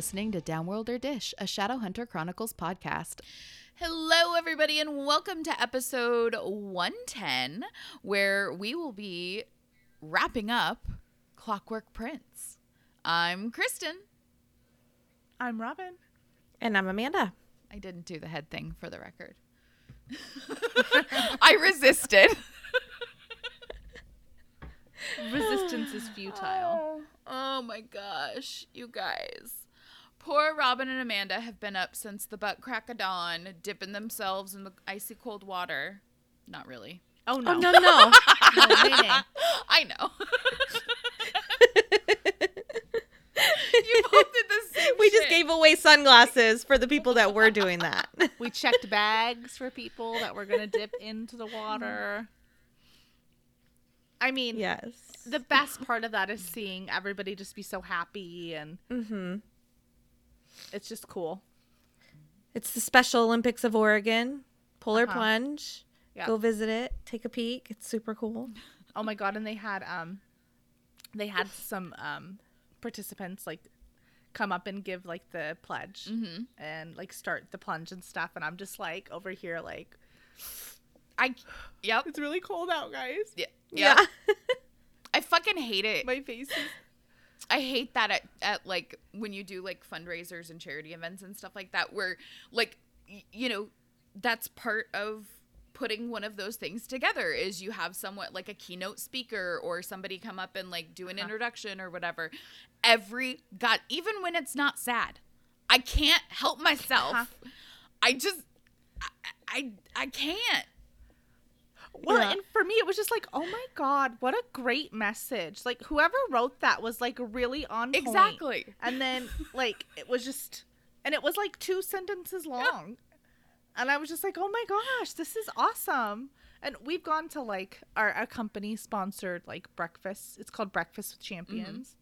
listening to Downworlder Dish, a Shadowhunter Chronicles podcast. Hello, everybody, and welcome to episode 110, where we will be wrapping up Clockwork Prince. I'm Kristen. I'm Robin. And I'm Amanda. I didn't do the head thing for the record. I resisted. Resistance is futile. Oh, oh my gosh, you guys. Poor Robin and Amanda have been up since the butt crack of dawn, dipping themselves in the icy cold water. Not really. Oh no. Oh, no, no. No, nay, nay. I know. you both did the same we just gave away sunglasses for the people that were doing that. We checked bags for people that were gonna dip into the water. I mean, yes. the best part of that is seeing everybody just be so happy and Mm-hmm. It's just cool. It's the Special Olympics of Oregon. Polar Uh-huh. plunge. Yeah. Go visit it. Take a peek. It's super cool. Oh my god, and they had um they had some um participants like come up and give like the pledge Mhm. and like start the plunge and stuff and I'm just like over here like I, yep. it's really cold out guys. Yeah. Yep. Yeah. I fucking hate it. My face is I hate that at, at like when you do like fundraisers and charity events and stuff like that, where like you know that's part of putting one of those things together is you have somewhat like a keynote speaker or somebody come up and like do an Uh-huh. introduction or whatever. Every God, even when it's not sad, I can't help myself. Uh-huh. I just I, I I can't. Well, Yeah. and for me, it was just like, oh my god, what a great message! Like whoever wrote that was like really on point. Exactly. And then like it was just, and it was like two sentences long, and I was just like, oh my gosh, this is awesome. And we've gone to like our, our company sponsored like breakfast. It's called Breakfast with mm-hmm. Champions.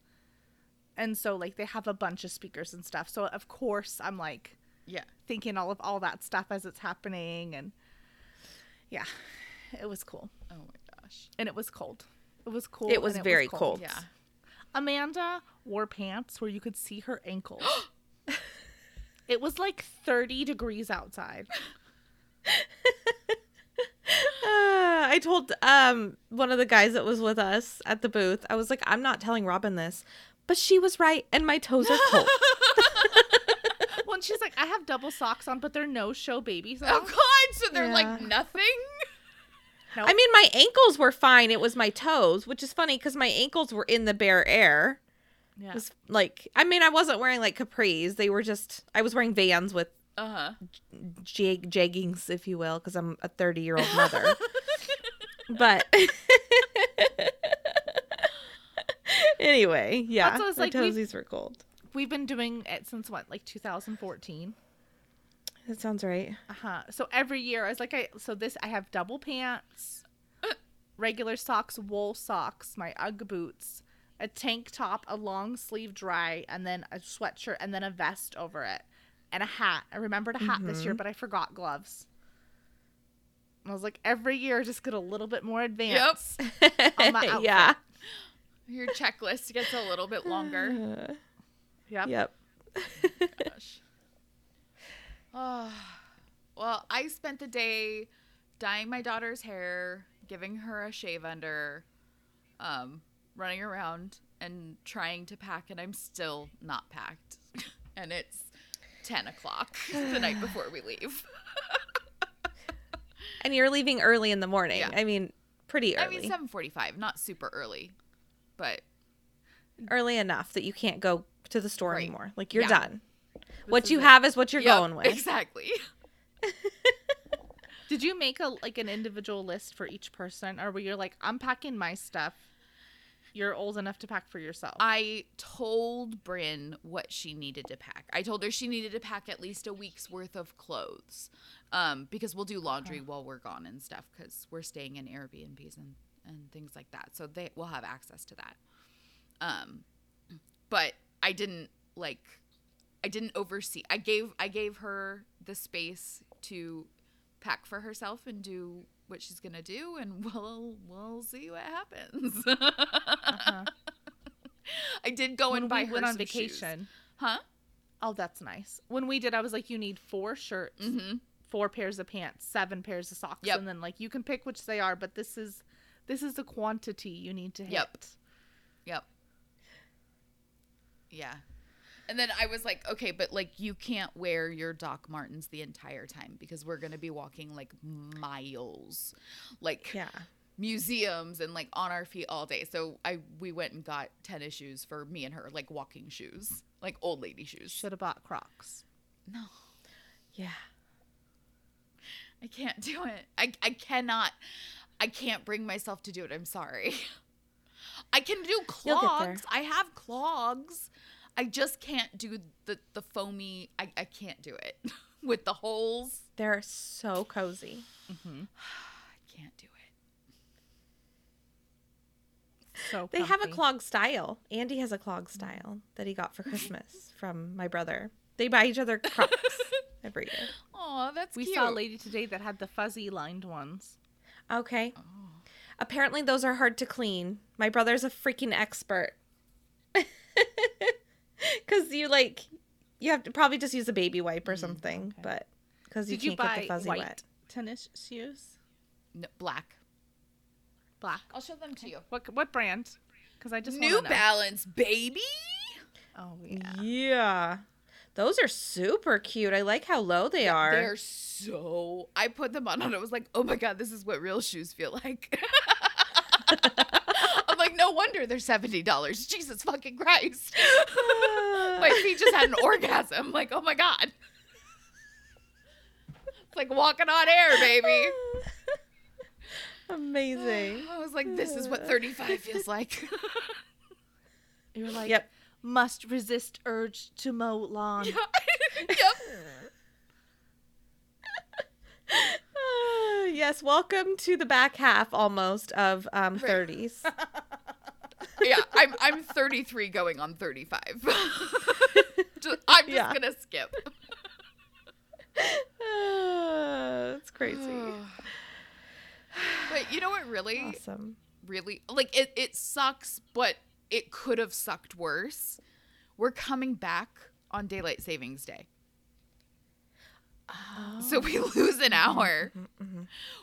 And so like they have a bunch of speakers and stuff. So of course I'm like Yeah. thinking all of all that stuff as it's happening and yeah, it was cool Oh my gosh. and it was cold. It was cool. It was very cold. Yeah. Amanda wore pants where you could see her ankles. it was like 30 degrees outside. Uh, I told um one of the guys that was with us at the booth, I was like, I'm not telling Robin this, but she was right, and my toes are cold. Well, and she's like, I have double socks on, but they're no show baby Oh. God! So they're Yeah. like nothing. Nope. I mean, my ankles were fine. It was my toes, which is funny because my ankles were in the bare air. yeah. Was like, I mean, I wasn't wearing like capris. They were just, I was wearing Vans with Uh huh. jag- jeggings, if you will, because I'm a 30 year old mother. but anyway, yeah, That's what I was my like, toesies were cold. We've been doing it since what, like 2014. That sounds right. Uh-huh. So every year I was like, I so this I have double pants, regular socks, wool socks, my UGG boots, a tank top, a long sleeve dry, and then a sweatshirt, and then a vest over it, and a hat. I remembered a hat this year, but I forgot gloves. And I was like, every year, just get a little bit more advanced. on my outfit. yeah. Your checklist gets a little bit longer. Uh, Yep. yep. Gosh. Oh, well, I spent the day dyeing my daughter's hair, giving her a shave under, um, running around and trying to pack, and I'm still not packed. and it's 10 o'clock the night before we leave. And you're leaving early in the morning. Yeah. I mean, pretty early. I mean, 7:45, not super early, but early enough that you can't go to the store Right. anymore. Like you're Yeah. done. What is you it. have is what you're Yep, going with. Exactly. Did you make a like an individual list for each person, or were you like, I'm packing my stuff? You're old enough to pack for yourself. I told Bryn what she needed to pack. I told her she needed to pack at least a week's worth of clothes, um, because we'll do laundry while we're gone and stuff. Because we're staying in Airbnbs and and things like that, so they will have access to that. Um, but I didn't like, I didn't oversee. I gave I gave her the space to pack for herself and do what she's gonna do, and we'll we'll see what happens. Uh-huh. I did go when and buy we her went on some shoes. vacation, huh? Oh, that's nice. When we did, I was like, you need four shirts, Mm-hmm. four pairs of pants, seven pairs of socks, Yep. and then like you can pick which they are, but this is this is the quantity you need to hit. Yep. Yep. Yeah. And then I was like, okay, but like you can't wear your Doc Martens the entire time because we're going to be walking like miles. Like Yeah. museums and like on our feet all day. So I we went and got tennis shoes for me and her, like walking shoes, like old lady shoes. Should have bought Crocs. No. Yeah. I can't do it. I I cannot. I can't bring myself to do it. I'm sorry. I can do You'll get there. clogs. I have clogs. I just can't do the the foamy. I I can't do it with the holes. They're so cozy. Mm-hmm. I can't do it. So They have a clog style. Andy has a clog mm-hmm. style that he got for Christmas from my brother. They buy each other Crocs every year. Oh, that's We cute. saw a lady today that had the fuzzy lined ones. Okay. Oh. Apparently, those are hard to clean. My brother's a freaking expert. Because you like, you have to probably just use a baby wipe or mm, something, okay. but because you Did you can't get buy the fuzzy white wet. tennis shoes? No, black. Black. I'll show them to you. What what brand? Because I just New know. Balance, baby. Oh yeah. Yeah. Those are super cute. I like how low they are. They're so. I put them on and I was like, oh my god, this is what real shoes feel like. No wonder they're seventy dollars. Jesus fucking Christ! my feet just had an orgasm. Like, oh my god. It's like walking on air, baby. Amazing. I was like, this is what 35 feels like. You're like Yep. must resist urge to mow lawn. yep. Uh, yes, welcome to the back half almost of um, Right. 30s. Yeah, I'm I'm 33 going on 35. Just- I'm just Yeah. gonna skip. Uh, it's crazy. But you know what really Awesome. really like it it sucks, but it could have sucked worse. We're coming back on daylight savings day. So we lose an hour.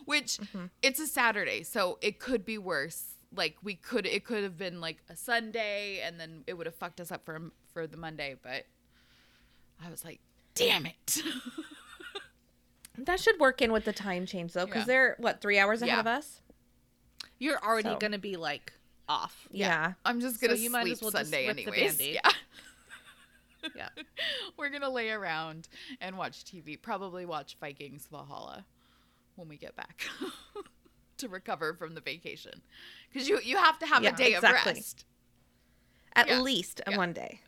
Which it's a Saturday, so it could be worse. Like we could it could have been like a Sunday and then it would have fucked us up for for the Monday, but I was like, "Damn it." That should work in with the time change though, because Yeah. they're what three hours ahead Yeah. of us. You're already So- gonna be like off. Yeah. I'm just gonna you might as well just Sunday rip the anyways. Band-Aid. Yeah. Yeah. We're gonna lay around and watch TV. Probably watch Vikings Valhalla when we get back to recover from the vacation, because you you have to have Yeah, a day exactly. of rest. At Yeah. least Yeah. one day.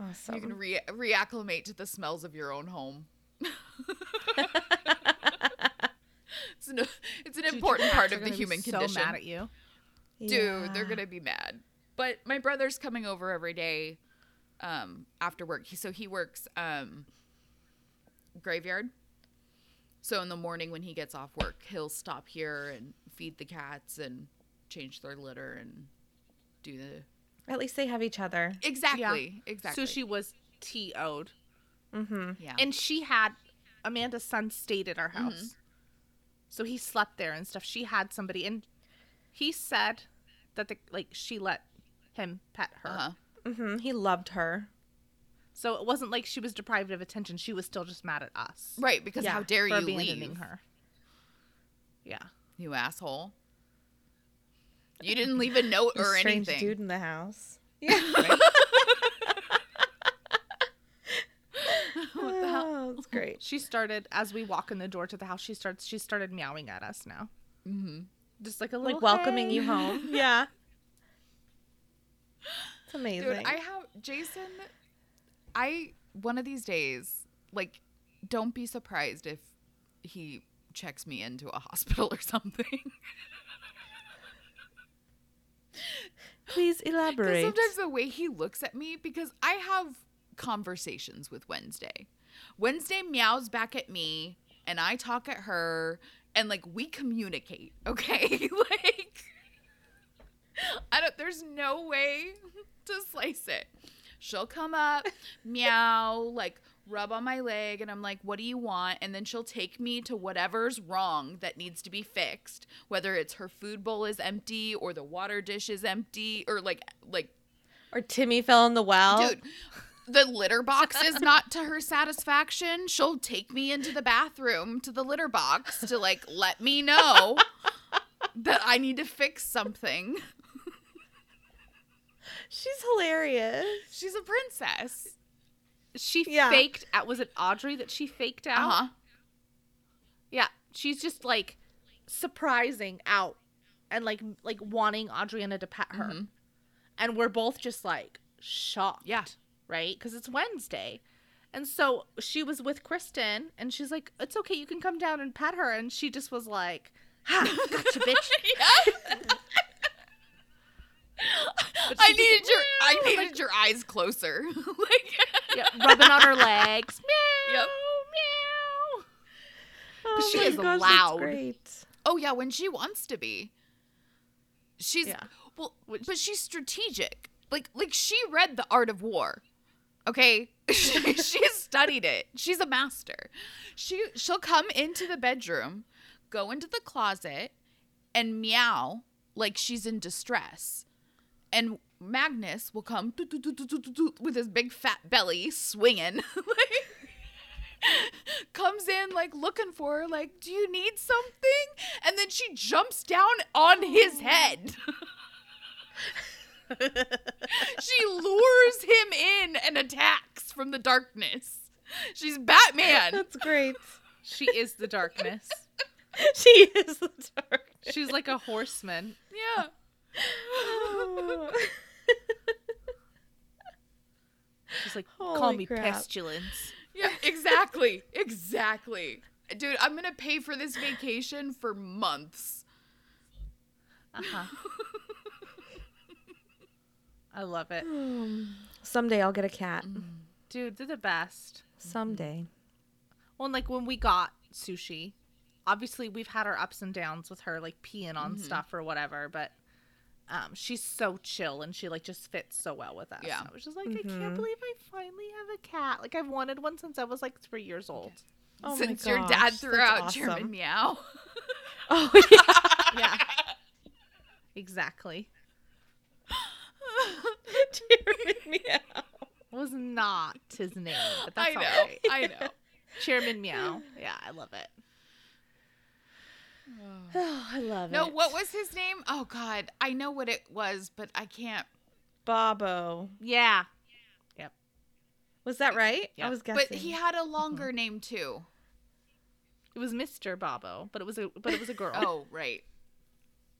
Awesome. You can re- reacclimate to the smells of your own home. it's an it's an important part of the gonna human so condition. mad at you. dude they're gonna be mad but my brother's coming over every day um after work so he works um graveyard so in the morning when he gets off work he'll stop here and feed the cats and change their litter and do the At least they have each other. exactly exactly So she was TO'd. Mm-hmm. yeah And she had Amanda's son stayed at our house. So he slept there and stuff. She had somebody and he said that the like she let him pet her. uh-huh. Mm-hmm. He loved her. So it wasn't like she was deprived of attention. She was still just mad at us right because Yeah, how dare for you abandoning leave her. Yeah. you asshole you didn't leave a note or strange anything dude in the house. Yeah. what the hell Oh, that's great. She started as we walk in the door to the house. She starts. She started meowing at us now, mm-hmm. just like a little Like welcoming "Hey." you home. Yeah. It's amazing. Dude, I have Jason. I one of these days, like, don't be surprised if he checks me into a hospital or something. Please elaborate. sometimes the way he looks at me, because I have conversations with Wednesday. Wednesday meows back at me, and I talk at her, and like we communicate. Okay, like I don't. There's no way to slice it. She'll come up, meow, like rub on my leg, and I'm like, "What do you want?" And then she'll take me to whatever's wrong that needs to be fixed, whether it's her food bowl is empty or the water dish is empty or like like Or Timmy fell in the well. dude the litter box is not to her satisfaction she'll take me into the bathroom to the litter box to like let me know that i need to fix something She's hilarious. she's a princess She Yeah. faked out. Was it Audrey that she faked out? uh-huh Yeah, she's just like surprising out and like like wanting Adriana to pet her, Mhm. and we're both just like shocked. Yeah. right, because it's Wednesday, and so she was with Kristen, and she's like, "It's okay, you can come down and pet her," and she just was like, "Ha, gotcha, bitch." yeah But i needed your i Like- needed your eyes closer like yeah, rubbing on her legs. Meow, Yep. meow. Oh she is gosh, loud. Great. oh yeah when she wants to be she's Yeah. well Which- but she's strategic like like she read the art of war okay she, she's studied it she's a master she she'll come into the bedroom go into the closet and meow like she's in distress and magnus will come doo, doo, doo, with his big fat belly swinging like comes in like looking for her like do you need something and then she jumps down on his oh. head she lures him in and attacks from the darkness she's batman That's great. She is the darkness. she is the dark. She's like a horseman. yeah She's like, call me crap. pestilence. yeah exactly exactly dude i'm gonna pay for this vacation for months Uh-huh. I love it. Someday I'll get a cat. Mm. Dude, they're the best. Someday. Mm-hmm. Well, and like when we got sushi, obviously we've had our ups and downs with her, like peeing on mm-hmm. stuff or whatever, but um, she's so chill and she like just fits so well with us. Yeah. I was just like, I can't believe I finally have a cat. Like I've wanted one since I was like three years old. Oh my since your gosh, dad that's threw out awesome. Chairman Meow Oh yeah. Yeah. exactly. Dear meow. Was not his name, but that's i know all right. i know Chairman Meow. Yeah, I love it. Oh, I love no it. No, what was his name oh god i know what it was but i can't Bobo. Yeah. Yep. Was that right? Yeah. I was guessing. but he had a longer name too It was Mr. Bobo, but it was a but it was a girl. oh right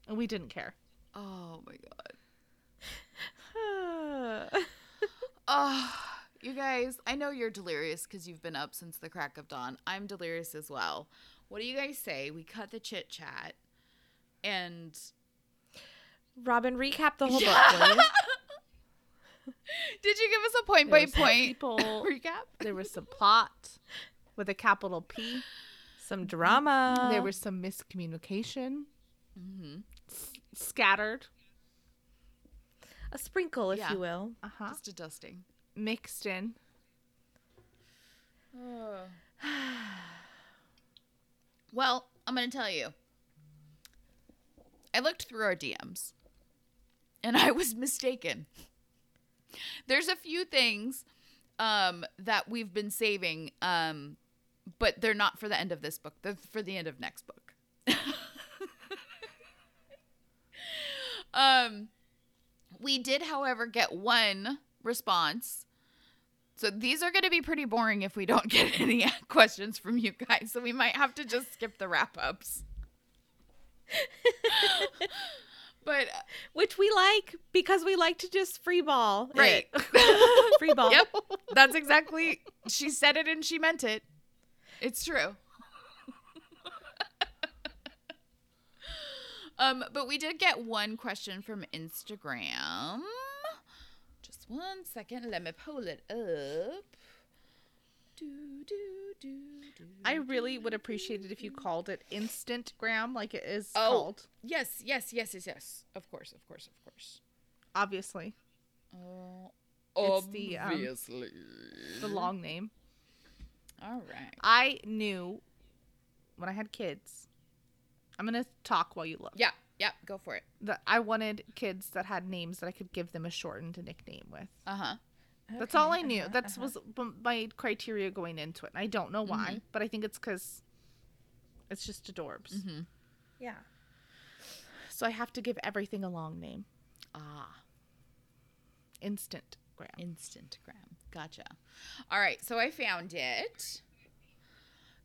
And we didn't care. oh my god Ah. Oh, you guys, I know you're delirious because you've been up since the crack of dawn. I'm delirious as well. What do you guys say? We cut the chit chat and Robin, recap the whole Yeah. book, did you give us a point There by point people. recap? There was some plot with a capital P. Some drama. there was some miscommunication Mm-hmm. scattered, a sprinkle, if Yeah. you will. uh huh, Just a dusting. mixed in. Well, I'm going to tell you. I looked through our DMs and I was mistaken. There's a few things um, that we've been saving, um, but they're not for the end of this book. They're for the end of next book. um, we did, however, get one response. So these are going to be pretty boring if we don't get any questions from you guys. So we might have to just skip the wrap ups. but uh, Which we like because we like to just free ball. right. free ball. yep. That's exactly she said it and she meant it. It's true. um but we did get one question from Instagram. One second, let me pull it up. Do, do, do, do, I really would appreciate it if you called it Instant Instantgram, like it is Oh. called. Yes, yes, yes, yes, yes. Of course, of course, of course. Obviously, Oh, It's the, um, Obviously. the long name. All right. I knew when I had kids. I'm gonna talk while you look. Yeah. Yeah. Go for it. That I wanted kids that had names that I could give them a shortened nickname with. Uh huh. That's all I knew. uh-huh, That uh-huh. was my criteria going into it. And I don't know why, Mhm. but I think it's because it's just adorbs. Mm-hmm. Yeah. So I have to give everything a long name. Ah. Instant gram. Instantgram. Gotcha. All right, so I found it.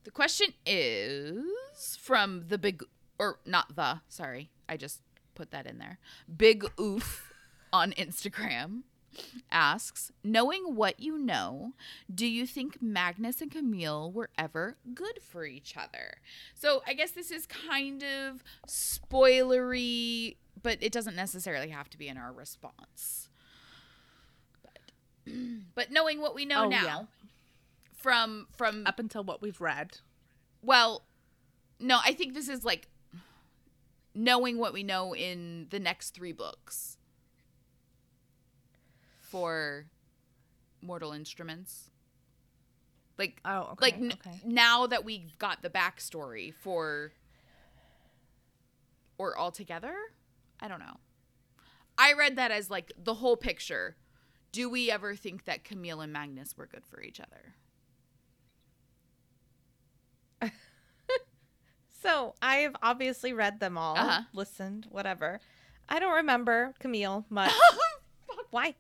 The question is from the big, or not the, sorry, I just put that in there. Big Oof on Instagram asks Knowing what you know, do you think Magnus and Camille were ever good for each other? So I guess this is kind of spoilery, but it doesn't necessarily have to be in our response. But, but knowing what we know Oh, now yeah. from from Up until what we've read. well, no, I think this is like knowing what we know in the next three books for Mortal Instruments. Like, Oh, okay. like n- okay. now that we've got the backstory for or all together, I don't know. I read that as like the whole picture. Do we ever think that Camille and Magnus were good for each other? So I have obviously read them all, Uh-huh. listened, whatever. I don't remember Camille much. Why?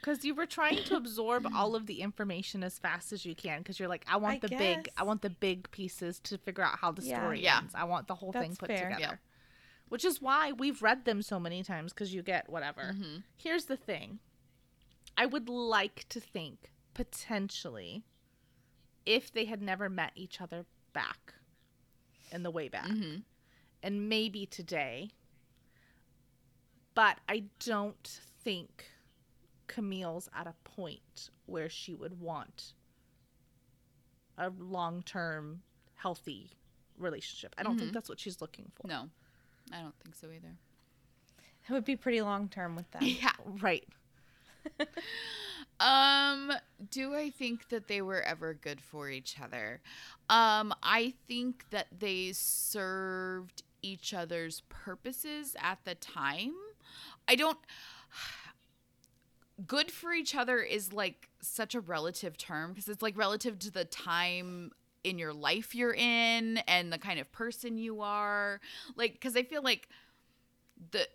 Because you were trying to absorb all of the information as fast as you can. Because you're like, I want I the big, I want the big pieces to figure out how the Yeah. story Yeah. ends. I want the whole thing put fair. together. Yeah. Which is why we've read them so many times. Because you get whatever. Mhm. Here's the thing. I would like to think potentially if they had never met each other back in the way back Mhm. and maybe today but I don't think Camille's at a point where she would want a long-term healthy relationship. I don't think Mhm. that's what she's looking for. No, I don't think so either. It would be pretty long term with them. Yeah. Right. Um, do I think that they were ever good for each other? Um, I think that they served each other's purposes at the time. I don't good for each other is like such a relative term because it's like relative to the time in your life you're in and the kind of person you are. Like cuz I feel like the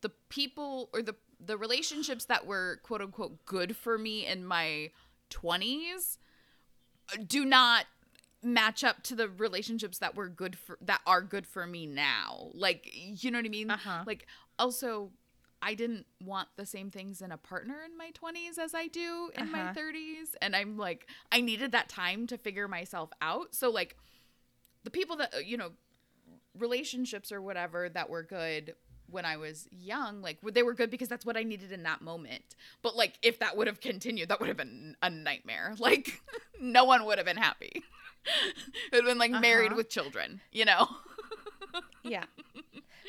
the people or the the relationships that were quote unquote good for me in my 20s do not match up to the relationships that were good for that are good for me now like you know what i mean Uh-huh. like also i didn't want the same things in a partner in my 20s as i do in my Uh-huh. 30s and i'm like i needed that time to figure myself out so like the people that uh, you know relationships or whatever that were good when I was young, like they were good because that's what I needed in that moment. But like if that would have continued, that would have been a nightmare. Like no one would have been happy. it would have been like married Uh-huh. with children, you know? Yeah.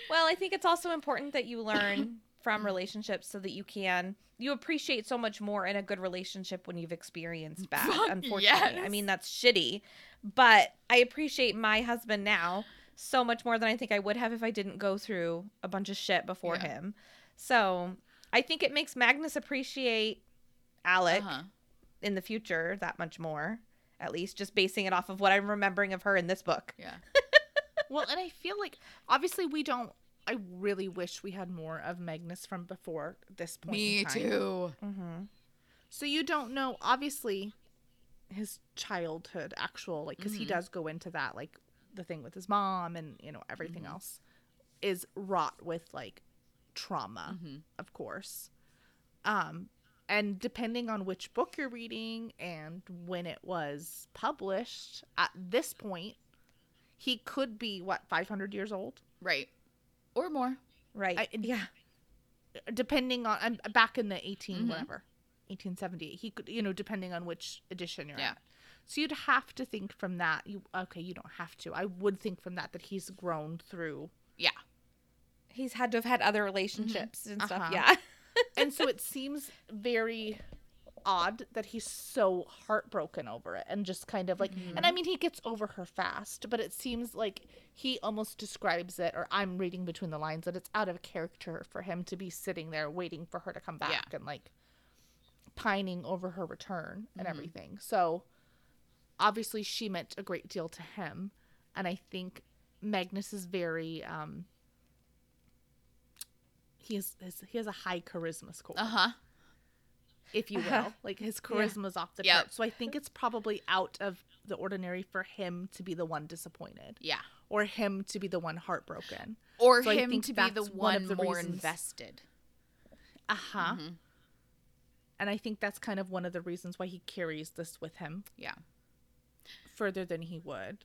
Well, I think it's also important that you learn from relationships so that you can you appreciate so much more in a good relationship when you've experienced bad. Unfortunately, I mean that's shitty, but I appreciate my husband now so much more than I think I would have if I didn't go through a bunch of shit before Yeah. him. So I think it makes Magnus appreciate Alec Uh-huh. in the future that much more. At least just basing it off of what I'm remembering of her in this book. Yeah. Well, and I feel like obviously we don't I really wish we had more of Magnus from before this point. Me in time. too. Mm-hmm. So you don't know obviously his childhood actual like because he Mhm. does go into that like the thing with his mom and you know everything Mhm. else is wrought with like trauma Mhm. of course um and depending on which book you're reading and when it was published at this point he could be what 500 years old Right. Or more. Right. I- yeah. depending on I'm back in the 18 Mhm. whatever 1878 he could you know depending on which edition you're Yeah. at so you'd have to think from that you okay you don't have to i would think from that that he's grown through Yeah. He's had to have had other relationships mm-hmm. and stuff. Uh-huh. Yeah. and so it seems very odd that he's so heartbroken over it and just kind of like and I mm-hmm. mean he gets over her fast, but it seems like he almost describes it or I'm reading between the lines that it's out of character for him to be sitting there waiting for her to come back and like pining over her return and mm-hmm. everything. So obviously she meant a great deal to him and I think Magnus is very um he has he has a high charisma score Uh huh. if you will. Like his charisma's off the Yep. chart. So I think it's probably out of the ordinary for him to be the one disappointed Yeah. or him to be the one heartbroken. Or So him to be the one one, of the more reasons- invested. Uh huh. Mm-hmm. And I think that's kind of one of the reasons why he carries this with him Yeah. Further than he would.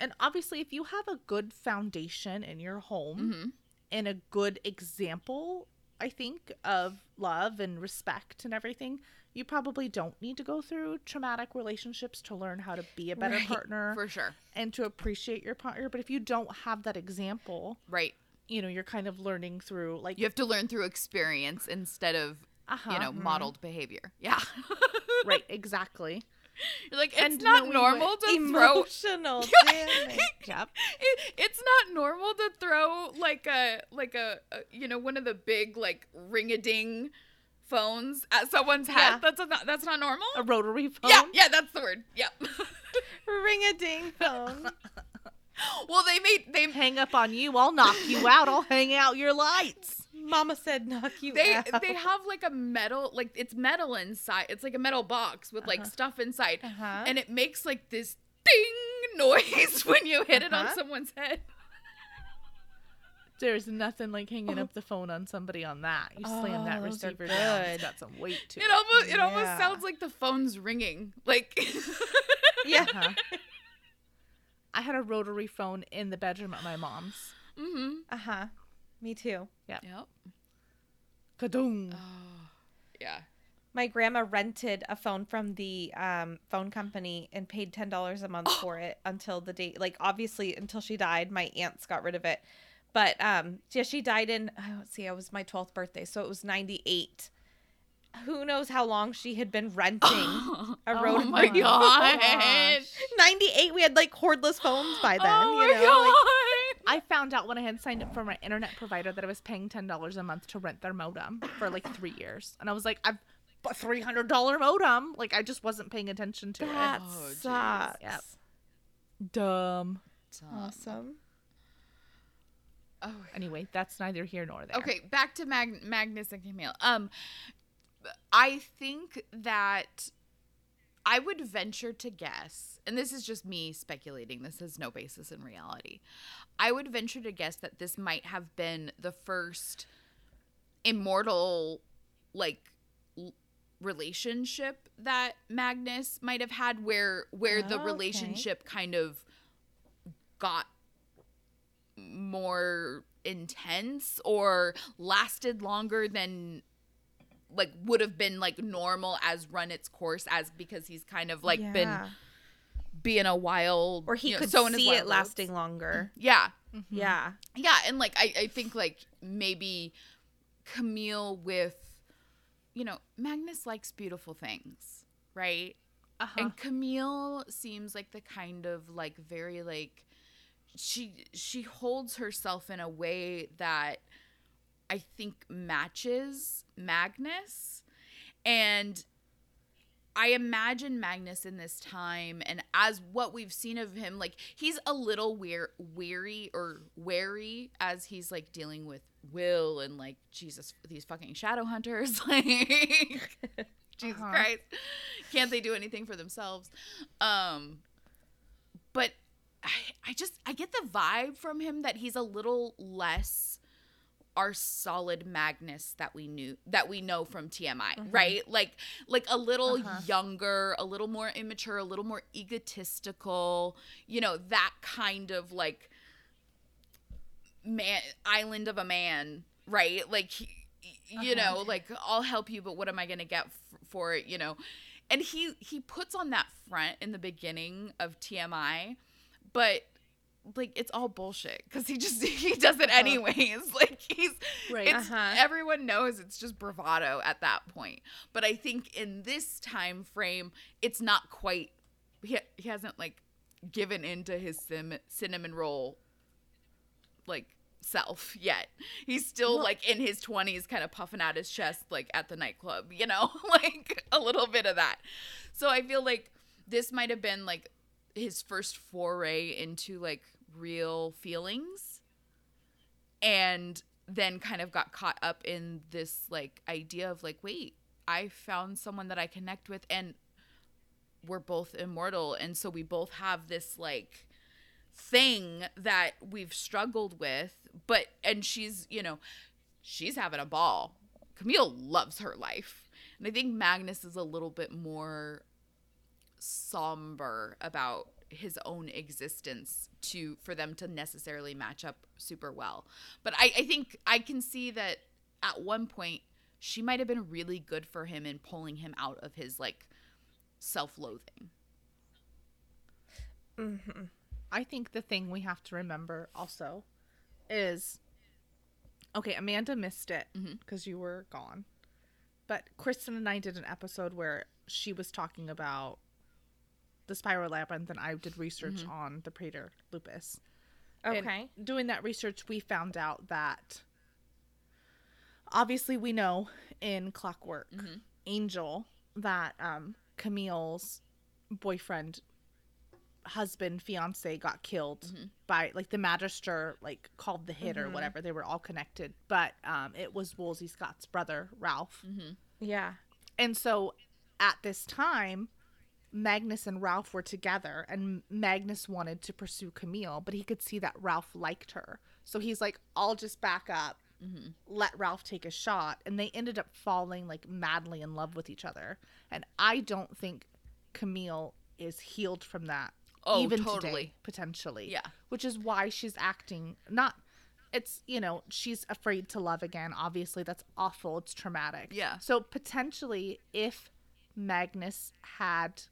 And obviously, if you have a good foundation in your home Mm-hmm. and a good example, I think, of love and respect and everything, you probably don't need to go through traumatic relationships to learn how to be a better Right, partner For sure. and to appreciate your partner. But if you don't have that example, Right. you know, you're kind of learning through like You have to learn through experience instead of, uh-huh, you know, modeled behavior. Yeah. right, exactly. You're like, And it's not normal to throw. Emotional damage. Yep. It, it's not normal to throw like a like a, a you know one of the big like ring a ding phones at someone's head. Yeah. That's not that's not normal. A rotary phone. Yeah, yeah, that's the word. Yep. Ring a ding phone. well, they made they Hang up on you, I'll knock you out. I'll hang out your lights. Mama said knock you they out. they have like a metal like it's metal inside. It's like a metal box with like stuff inside, Uh-huh. and it makes like this ding noise when you hit it on Uh-huh. someone's head. There's nothing like hanging up the phone on somebody on that. You slam that Oh, receiver down. It's got some weight to It it. almost it almost sounds like the phone's ringing. Like yeah. Uh-huh. I had a rotary phone in the bedroom at my mom's. mm-hmm. Uh huh. Me too. Yeah. Yep. Kadoom. Yeah. My grandma rented a phone from the um, phone company and paid ten dollars a month for it until the date. Like obviously until she died, my aunts got rid of it. But um, yeah, she died in. Oh, let's see, it was my twelfth birthday, so it was ninety eight. Who knows how long she had been renting a Oh rotary my phone. god. Ninety eight. We had like cordless phones by then. oh you my know, like- god. I found out when I had signed up for my internet provider that I was paying ten dollars a month to rent their modem for like three years, and I was like, I've a three hundred dollar modem. Like I just wasn't paying attention to that Oh, jeez. sucks. Yep. it. Dumb. Awesome. Oh. Anyway, that's neither here nor there. Okay, back to Mag- Magnus and Camille. Um, I think that I would venture to guess, and this is just me speculating. This has no basis in reality. I would venture to guess that this might have been the first immortal, like, l- relationship that Magnus might have had, where where the oh, Okay. relationship kind of got more intense or lasted longer than like would have been like normal as run its course as because he's kind of like been being a wild or he you know, could see it lasting longer. yeah Yeah. yeah and like I, I think like maybe camille with you know magnus likes beautiful things right Uh-huh. and camille seems like the kind of like very like she she holds herself in a way that i think matches magnus. And i imagine magnus in this time and as what we've seen of him like he's a little weir- weary or wary as he's like dealing with will and like jesus these fucking shadow hunters. Like jesus Uh-huh. christ. Can't they do anything for themselves? Um but I, I just I get the vibe from him that he's a little less our solid Magnus that we knew that we know from TMI, right? Like like a little Uh-huh. younger, a little more immature, a little more egotistical, you know, that kind of like man island of a man, right? Like he, you Uh-huh. know, like I'll help you, but what am I going to get f- for it, you know? And he he puts on that front in the beginning of TMI, but like it's all bullshit because he just he does it anyways. Like he's Right. Uh-huh. Everyone knows it's just bravado at that point. But I think in this time frame, it's not quite. He he hasn't like given into his sim, cinnamon roll like self yet. He's still Well- like in his 20s kind of puffing out his chest like at the nightclub, you know? like a little bit of that. So I feel like this might have been like his first foray into like real feelings and then kind of got caught up in this like idea of like wait, I found someone that I connect with and we're both immortal. And so we both have this like thing that we've struggled with but and she's you know she's having a ball. Camille loves her life. And i think magnus is a little bit more somber about his own existence to for them to necessarily match up super well but i i think i can see that at one point she might have been really good for him in pulling him out of his like self-loathing Mm-hmm. I think the thing we have to remember also is okay, Amanda missed it because you were gone. But Kristen and I did an episode where she was talking about the spiral labyrinth and I did research on the Praetor lupus. And Okay. doing that research, we found out that obviously we know in Clockwork Mhm. Angel that um, Camille's boyfriend, husband, fiance got killed Mhm. by like the magister, like called the hit or Mhm. whatever. They were all connected, but um, it was Woolsey Scott's brother, Ralph. mm-hmm. Yeah. And so at this time, Magnus and Ralph were together, and Magnus wanted to pursue Camille, but he could see that Ralph liked her. So he's like, I'll just back up, Mm-hmm. let Ralph take a shot. And they ended up falling like madly in love with each other. And I don't think Camille is healed from that. Oh, even totally. today, potentially. Yeah. Which is why she's acting not. It's you know she's afraid to love again. Obviously, that's awful. It's traumatic. Yeah. So potentially, if Magnus had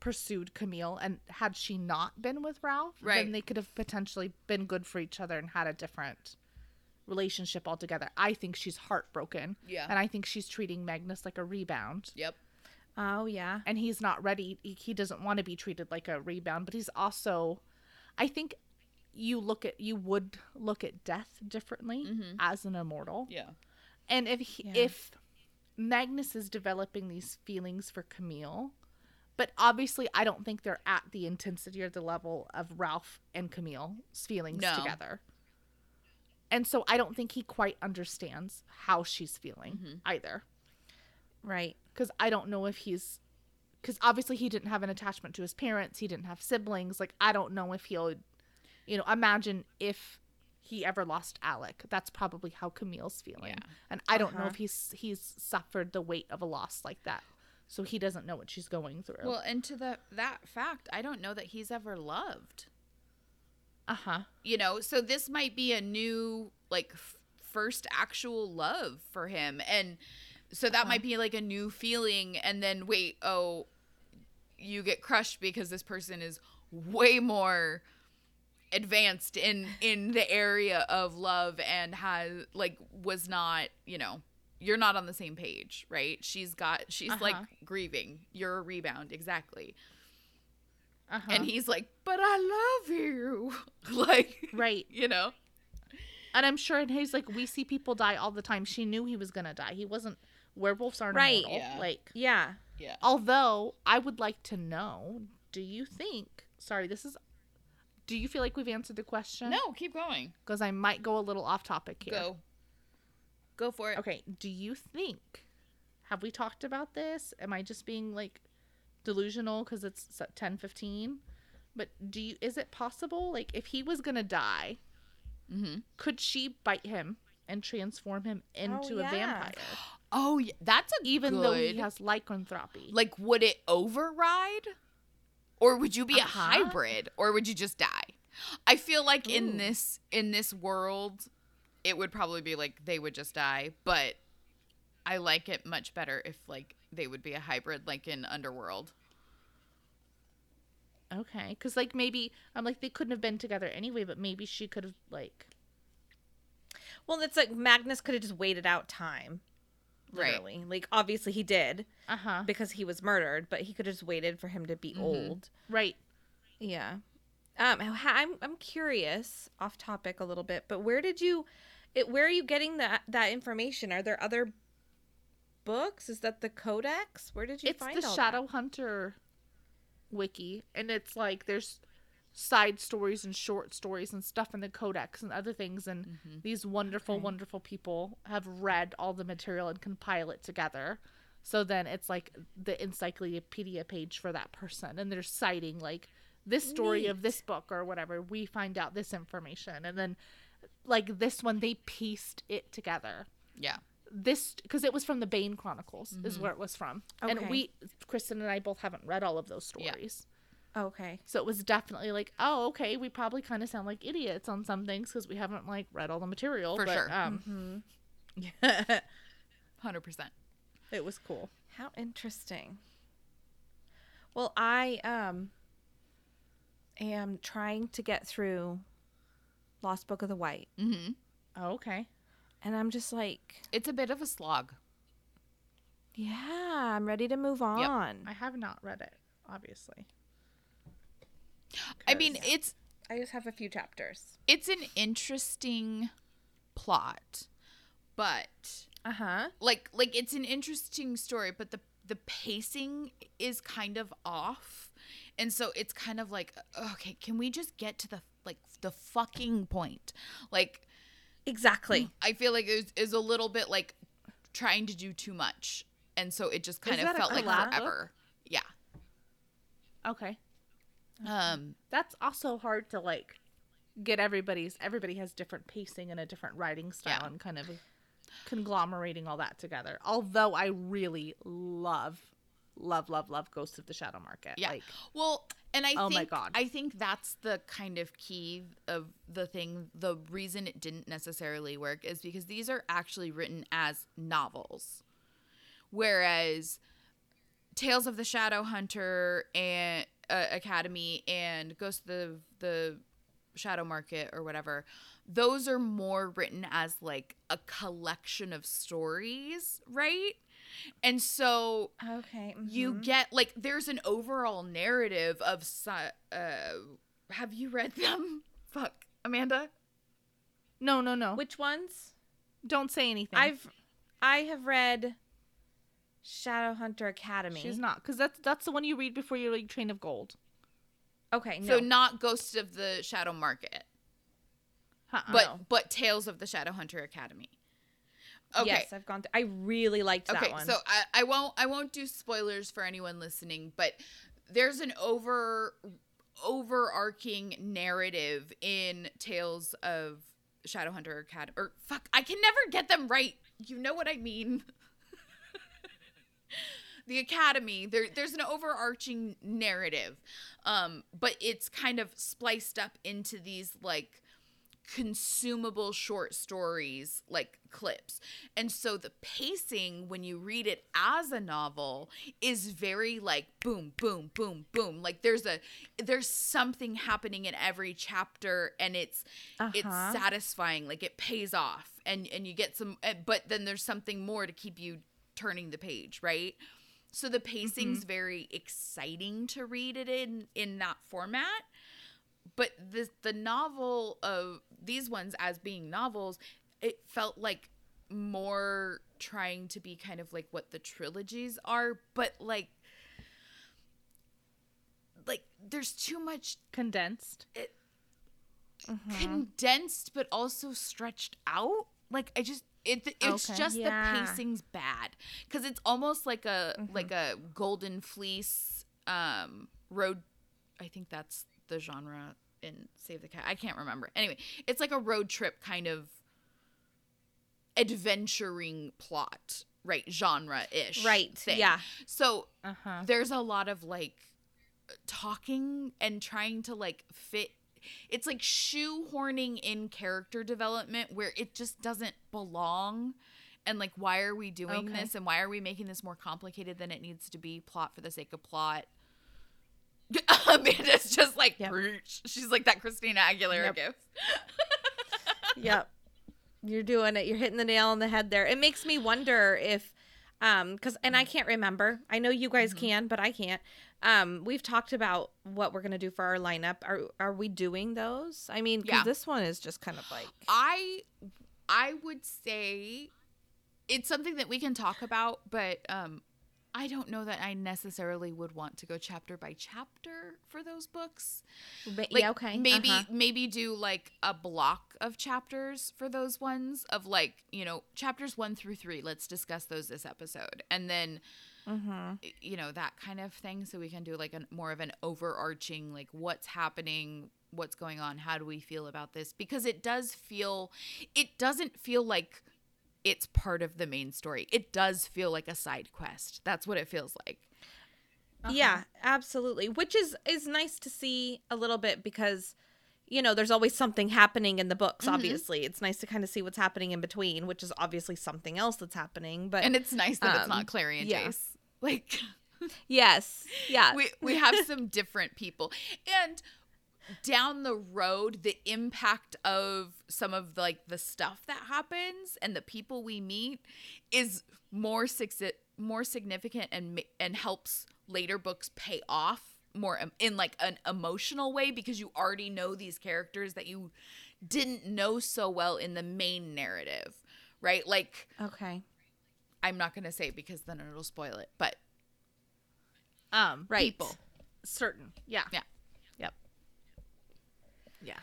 pursued Camille and had she not been with Ralph, Right. then they could have potentially been good for each other and had a different relationship altogether. I think she's heartbroken. Yeah. And I think she's treating Magnus like a rebound. Yep. Oh yeah. And he's not ready. He, he doesn't want to be treated like a rebound, but he's also I think you look at you would look at death differently Mhm. as an immortal. Yeah. And if he, Yeah. if Magnus is developing these feelings for Camille, but obviously I don't think they're at the intensity or the level of Ralph and Camille's feelings No. together. And so I don't think he quite understands how she's feeling Mhm. either. Right. Because I don't know if he's because obviously he didn't have an attachment to his parents, he didn't have siblings. Like I don't know if he'll, you know, imagine if he ever lost Alec. That's probably how Camille's feeling, Yeah. and I don't know Uh-huh. if he's he's suffered the weight of a loss like that, so he doesn't know what she's going through. Well, and to the that fact, I don't know that he's ever loved. uh huh. You know, so this might be a new like f- first actual love for him and so that Uh-huh. might be like a new feeling and then wait, oh, you get crushed because this person is way more advanced in in the area of love and has like was not, you know, you're not on the same page, right? She's got she's like Uh-huh. grieving. You're a rebound, exactly. Uh huh. And he's like, "But I love you." like, right, you know. and I'm sure, and he's like, we see people die all the time. She knew he was gonna die. He wasn't. Werewolves aren't Right. immortal. Yeah. Like Yeah. Yeah. Although I would like to know, do you think? Sorry, this is. Do you feel like we've answered the question? No, keep going. because I might go a little off topic here. Go. Go for it. Okay. Do you think? Have we talked about this? Am I just being like delusional because it's ten fifteen? But do you? Is it possible? Like, if he was gonna die, Mm-hmm. could she bite him and transform him into yeah. a vampire, Oh, yeah, that's a even good. though he has lycanthropy? like, would it override, or would you be a Uh-huh. hybrid, or would you just die? I feel like Ooh. in this in this world, it would probably be like they would just die. But I like it much better if like they would be a hybrid, like in Underworld. Okay, because like maybe I'm like they couldn't have been together anyway, but maybe she could have like Well, it's like Magnus could have just waited out time. Right. Like obviously he did uh huh because he was murdered, but he could have just waited for him to be Mhm. old. right. Yeah. Um I'm I'm curious off topic a little bit, but where did you it where are you getting that that information? Are there other books? Is that the codex? Where did you It's find the all Shadow Hunter wiki, and it's like there's side stories and short stories and stuff in the codex and other things, and Mhm. these wonderful, Okay. wonderful people have read all the material and compile it together. So then it's like the encyclopedia page for that person, and they're citing like this story of this book or whatever. We find out this information, and then like this one, they pieced it together Yeah. this because it was from the Bane Chronicles is Mhm. where it was from, Okay. and we Kristen and I both haven't read all of those stories, that? Okay. so it was definitely like, oh, okay, we probably kind of sound like idiots on some things because we haven't like read all the material. For but, sure. Um, Mhm. yeah, 100%. it was cool. How interesting. Well, I um am trying to get through Lost Book of the White, hmm Oh, okay. and I'm just like, It's a bit of a slog. yeah, I'm ready to move on. I have not read it, obviously. I mean, 'Cause- it's I just have a few chapters. it's an interesting plot, but Uh huh. like like it's an interesting story, but the the pacing is kind of off. And so it's kind of like okay, can we just get to the like the fucking point? Like Exactly. I feel like it was, a little bit like trying to do too much. And so it just kind Is of felt like collab book? forever. Yeah. okay, Um that's also hard to like get everybody's. Everybody has different pacing and a different writing style, Yeah. and kind of conglomerating all that together. Although I really love, love, love, love Ghosts of the Shadow Market. Yeah. Like, Well, and I Oh think my God. I think that's the kind of key of the thing. The reason it didn't necessarily work is because these are actually written as novels, whereas Tales of the Shadow Hunter and uh, Academy and Ghost of the the Shadow Market or whatever, those are more written as like a collection of stories, right? And so Okay. you mhm. get like there's an overall narrative of si- uh have you read them fuck amanda no, no, no. which ones? Don't say anything. I've I have read Shadowhunter Academy. She's not because that's that's the one you read before you read Chain of Gold. Okay, no. so not ghosts of the shadow market Uh-uh. but but tales of the shadow hunter academy okay Yes, I've gone. To, I really liked that one. okay so I, I won't i won't do spoilers for anyone listening but there's an over overarching narrative in tales of shadowhunter academy or fuck i can never get them right you know what i mean the academy there there's an overarching narrative um but it's kind of spliced up into these like consumable short stories like clips. And so the pacing when you read it as a novel is very like boom boom boom boom. Like there's a there's something happening in every chapter and it's it's Uh-huh. satisfying. Like it pays off and and you get some eh, but then there's something more to keep you turning the page right? So the pacing's very exciting to read it in in that format but the the novel of these ones as being novels it felt like more trying to be kind of like what the trilogies are but like like there's too much condensed. Mhm. condensed but also stretched out like i just it it's Okay. just Yeah. the pacing's bad because it's almost like a Mhm. like a golden fleece um road i think that's the genre in save the cat i can't remember anyway it's like a road trip kind of adventuring plot right genre-ish right. thing. Yeah. so Uh huh. there's a lot of like talking and trying to like fit it's like shoehorning in character development where it just doesn't belong and like why are we doing Okay. this and why are we making this more complicated than it needs to be plot for the sake of plot Amanda's just like Yep. She's like that Christina Aguilera Yep. gift. yep. You're doing it. You're hitting the nail on the head there. It makes me wonder if um cuz and I can't remember. I know you guys can, but I can't. Um we've talked about what we're going to do for our lineup. Are are we doing those? I mean, Yeah. this one is just kind of like I I would say it's something that we can talk about, but um I don't know that I necessarily would want to go chapter by chapter for those books. Ba- Like, yeah, okay. Maybe uh-huh. maybe do like a block of chapters for those ones of like, you know, chapters 1 through 3. Let's discuss those this episode. And then Mhm. you know that kind of thing so we can do like a more of an overarching like what's happening what's going on how do we feel about this because it does feel it doesn't feel like it's part of the main story it does feel like a side quest that's what it feels like Yeah, absolutely. Which is is nice to see a little bit because you know, there's always something happening in the books, Mhm. obviously. It's nice to kind of see what's happening in between, which is obviously something else that's happening. But and it's nice that it's um, not clary and yeah. jace like yes. Yeah. we we have some different people and down the road the impact of some of the, like the stuff that happens and the people we meet is more more significant and and helps later books pay off more in like an emotional way because you already know these characters that you didn't know so well in the main narrative right like okay. i'm not going to say because then it'll spoil it but Um, Right. people certain. Yeah. Yeah. Yep. Yeah,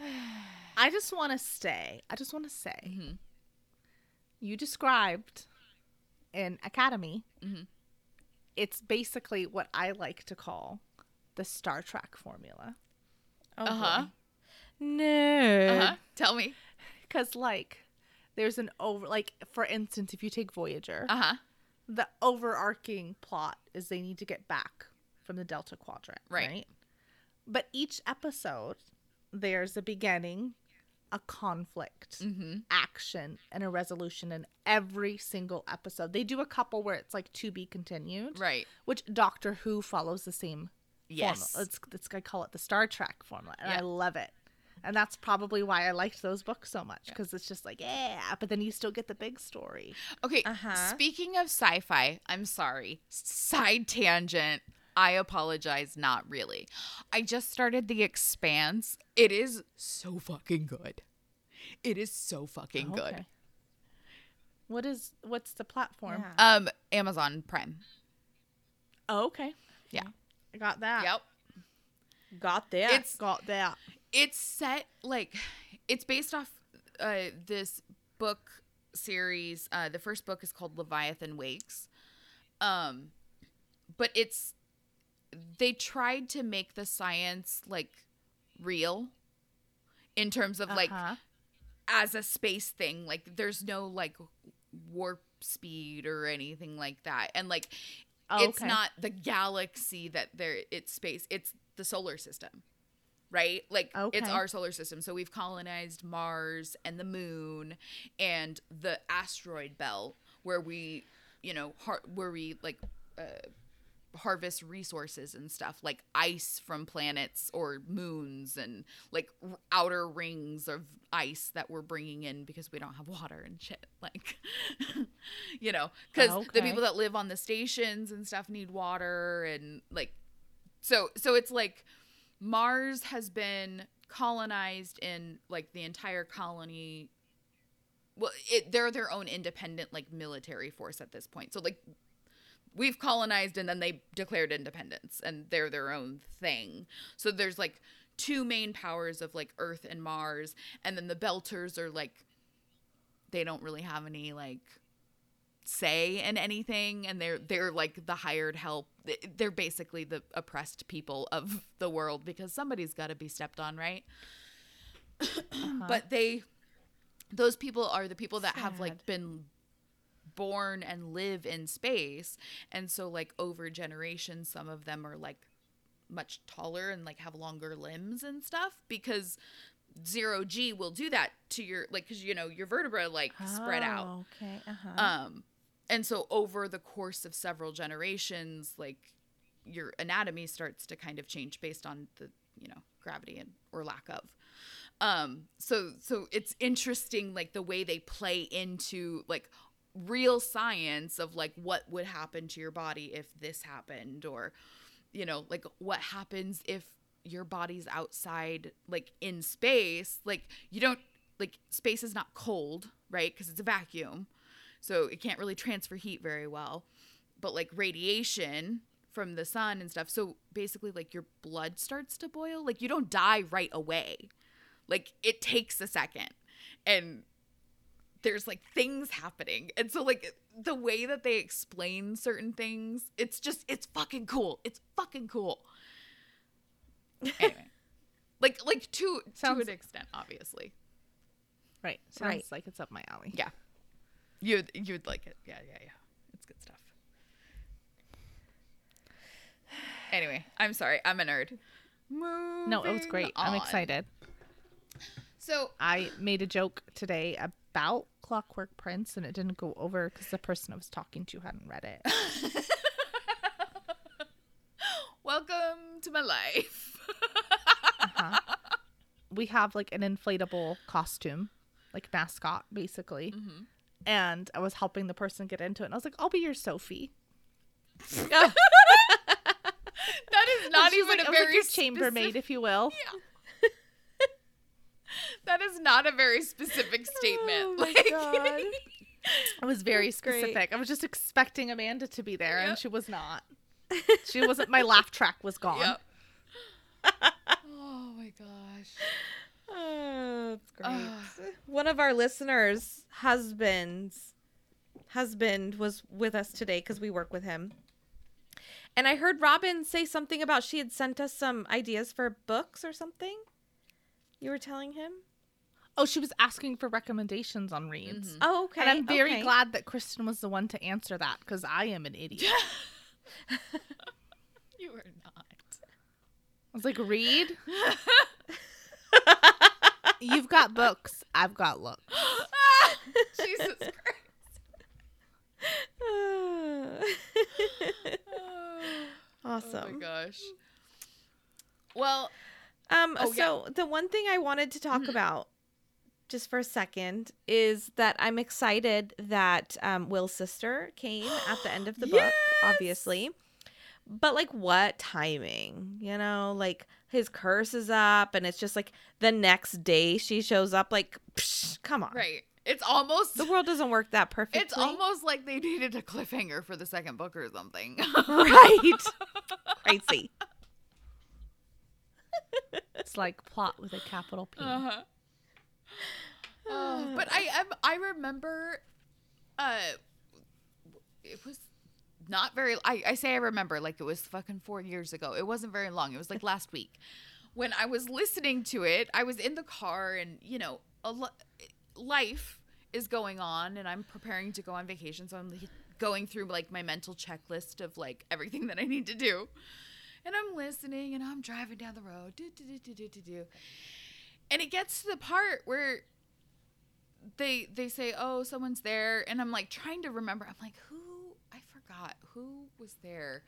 yeah, yeah. I just want to say, I just want to say, Mhm. you described in Academy. Mhm. It's basically what I like to call the Star Trek formula. Oh, uh-huh. No. uh-huh tell me Because, like, there's an over, like, for instance, if you take Voyager, uh-huh the overarching plot is they need to get back from the Delta Quadrant. Right. Right. But each episode, there's a beginning, a conflict, mm-hmm action, and a resolution in every single episode. They do a couple where it's like to be continued, right which Doctor Who follows the same Yes. formula. It's, it's, I call it the Star Trek formula, and Yeah. I love it. And that's probably why I liked those books so much because it's just like, yeah, but then you still get the big story. Okay. Uh-huh. Speaking of sci-fi, I'm sorry. Side tangent. I apologize. Not really. I just started The Expanse. It is so fucking good. It is so fucking good. Okay. What is what's the platform? Yeah. Um, Amazon Prime. Oh, okay. Yeah. I got that. Yep. Got that. It's Got that. it's set like it's based off uh this book series uh the first book is called leviathan wakes um but it's they tried to make the science like real in terms of like Uh-huh. as a space thing. Like there's no like warp speed or anything like that. And like Oh, it's okay. not the galaxy that there it's space it's the solar system right? Like it's our solar system. So we've colonized mars and the moon and the asteroid belt where we you know har- where we like uh, harvest resources and stuff like ice from planets or moons and like r- outer rings of ice that we're bringing in because we don't have water and shit like you know because oh, the people that live on the stations and stuff need water and like so so it's like mars has been colonized in like the entire colony. Well it, they're their own independent like military force at this point. So like we've colonized and then they declared independence and they're their own thing. So there's like two main powers of like earth and mars and then the belters are like they don't really have any like say in anything and they're they're like the hired help. They- they're basically the oppressed people of the world because somebody's got to be stepped on right? Uh-huh. but they those people are the people that have like been born and live in space and so like over generations some of them are like much taller and like have longer limbs and stuff because zero g will do that to your like because you know your vertebra like spread out Oh, Okay. Uh-huh. um and so over the course of several generations like your anatomy starts to kind of change based on the you know gravity and or lack of um so so it's interesting like the way they play into like real science of like what would happen to your body if this happened or you know like what happens if your body's outside like in space? Like you don't like space is not cold right? Because it's a vacuum so it can't really transfer heat very well. But like radiation from the sun and stuff so basically like your blood starts to boil. Like you don't die right away. Like it takes a second. And there's like things happening. And so like the way that they explain certain things it's just it's fucking cool. It's fucking cool. Anyway. Like like to Sounds- to an extent obviously. Right. Sounds Right. like it's up my alley. yeah. You'd you'd like it. Yeah yeah yeah. It's good stuff. Anyway i'm sorry. I'm a nerd. No, it was Moving great. I'm excited. so I made a joke today about Clockwork Prince, and it didn't go over because the person I was talking to hadn't read it. welcome to my life Uh-huh. we have like an inflatable costume, like mascot, basically. Mm-hmm. And I was helping the person get into it, and I was like, "I'll be your Sophie." that is not And she was even like, a was like, very your chambermaid, specific- if you will. That is not a very specific oh statement Oh like. I was very That's great. specific. I was just expecting Amanda to be there, Yep. and she was not. She wasn't. My laugh track was gone. Yep. oh my gosh. Oh, that's great. Ugh. One of our listeners' husbands husband was with us today because we work with him. And I heard Robin say something about she had sent us some ideas for books or something. You were telling him? Oh, she was asking for recommendations on reads. Oh, okay. And I'm very okay. glad that Kristen was the one to answer that because I am an idiot. You are not. I was like, read. You've got books. I've got looks. Jesus Christ. Awesome. Oh awesome. my gosh. Well, Um, Oh, yeah. so the one thing I wanted to talk about just for a second is that I'm excited that um, Will's sister came at the end of the book, obviously. But like what timing? You know, like his curse is up and it's just like the next day she shows up like psh, come on. right. It's almost The world doesn't work that perfectly. it's almost like they needed a cliffhanger for the second book or something. right. Crazy. It's like plot with a capital P. Uh-huh. But I am I remember uh it was not very I, I say I remember like it was fucking four years ago. It wasn't very long. It was like last week. When I was listening to it, I was in the car and you know, a lo- life is going on and I'm preparing to go on vacation, so I'm going through like my mental checklist of like everything that I need to do. And I'm listening and I'm driving down the road. Do, do, do, do, do, do. And it gets to the part where they they say, "Oh, someone's there," and I'm like trying to remember. I'm like, "Who? I forgot who was there."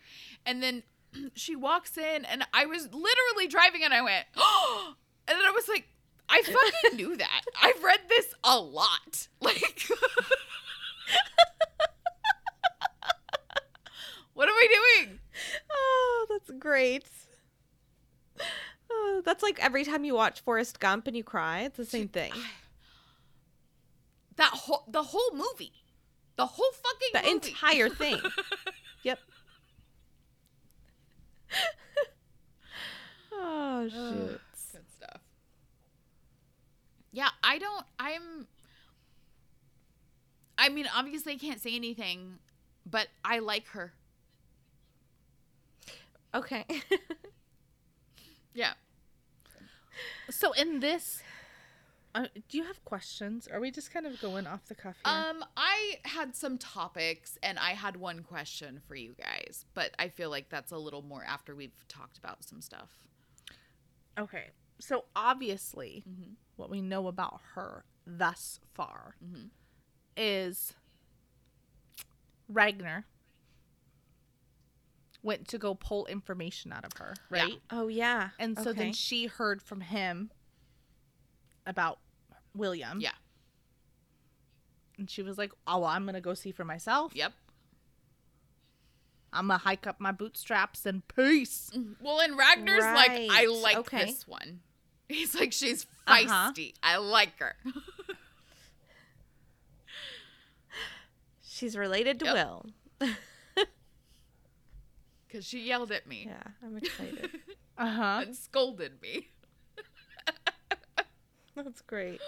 And then she walks in, and I was literally driving, and I went, "Oh!" And then I was like, "I fucking knew that. I've read this a lot." Like, what am I doing? Oh, that's great. Oh, that's like every time you watch Forrest Gump and you cry. It's the same thing. That whole the whole movie, the whole fucking The movie. entire thing. yep. oh shoot. Good stuff. Yeah, I don't. I'm. I mean, obviously, I can't say anything, but I like her. Okay. Yeah. So in this, uh, do you have questions? Are we just kind of going off the cuff here? Um, I had some topics, and I had one question for you guys, but I feel like that's a little more after we've talked about some stuff. okay. So obviously, Mm-hmm. what we know about her thus far Mhm. is Ragnor went to go pull information out of her, right? Oh yeah. And so then she heard from him about William. Yeah. And she was like, "Oh, well, I'm going to go see for myself. Yep. I'm going to hike up my bootstraps and peace." Well, and Ragnor's like, I like okay. this one. He's like, she's Uh-huh. feisty. I like her. She's related to Yep. Will. Because she yelled at me Yeah, I'm excited. Uh-huh. and scolded me. That's great.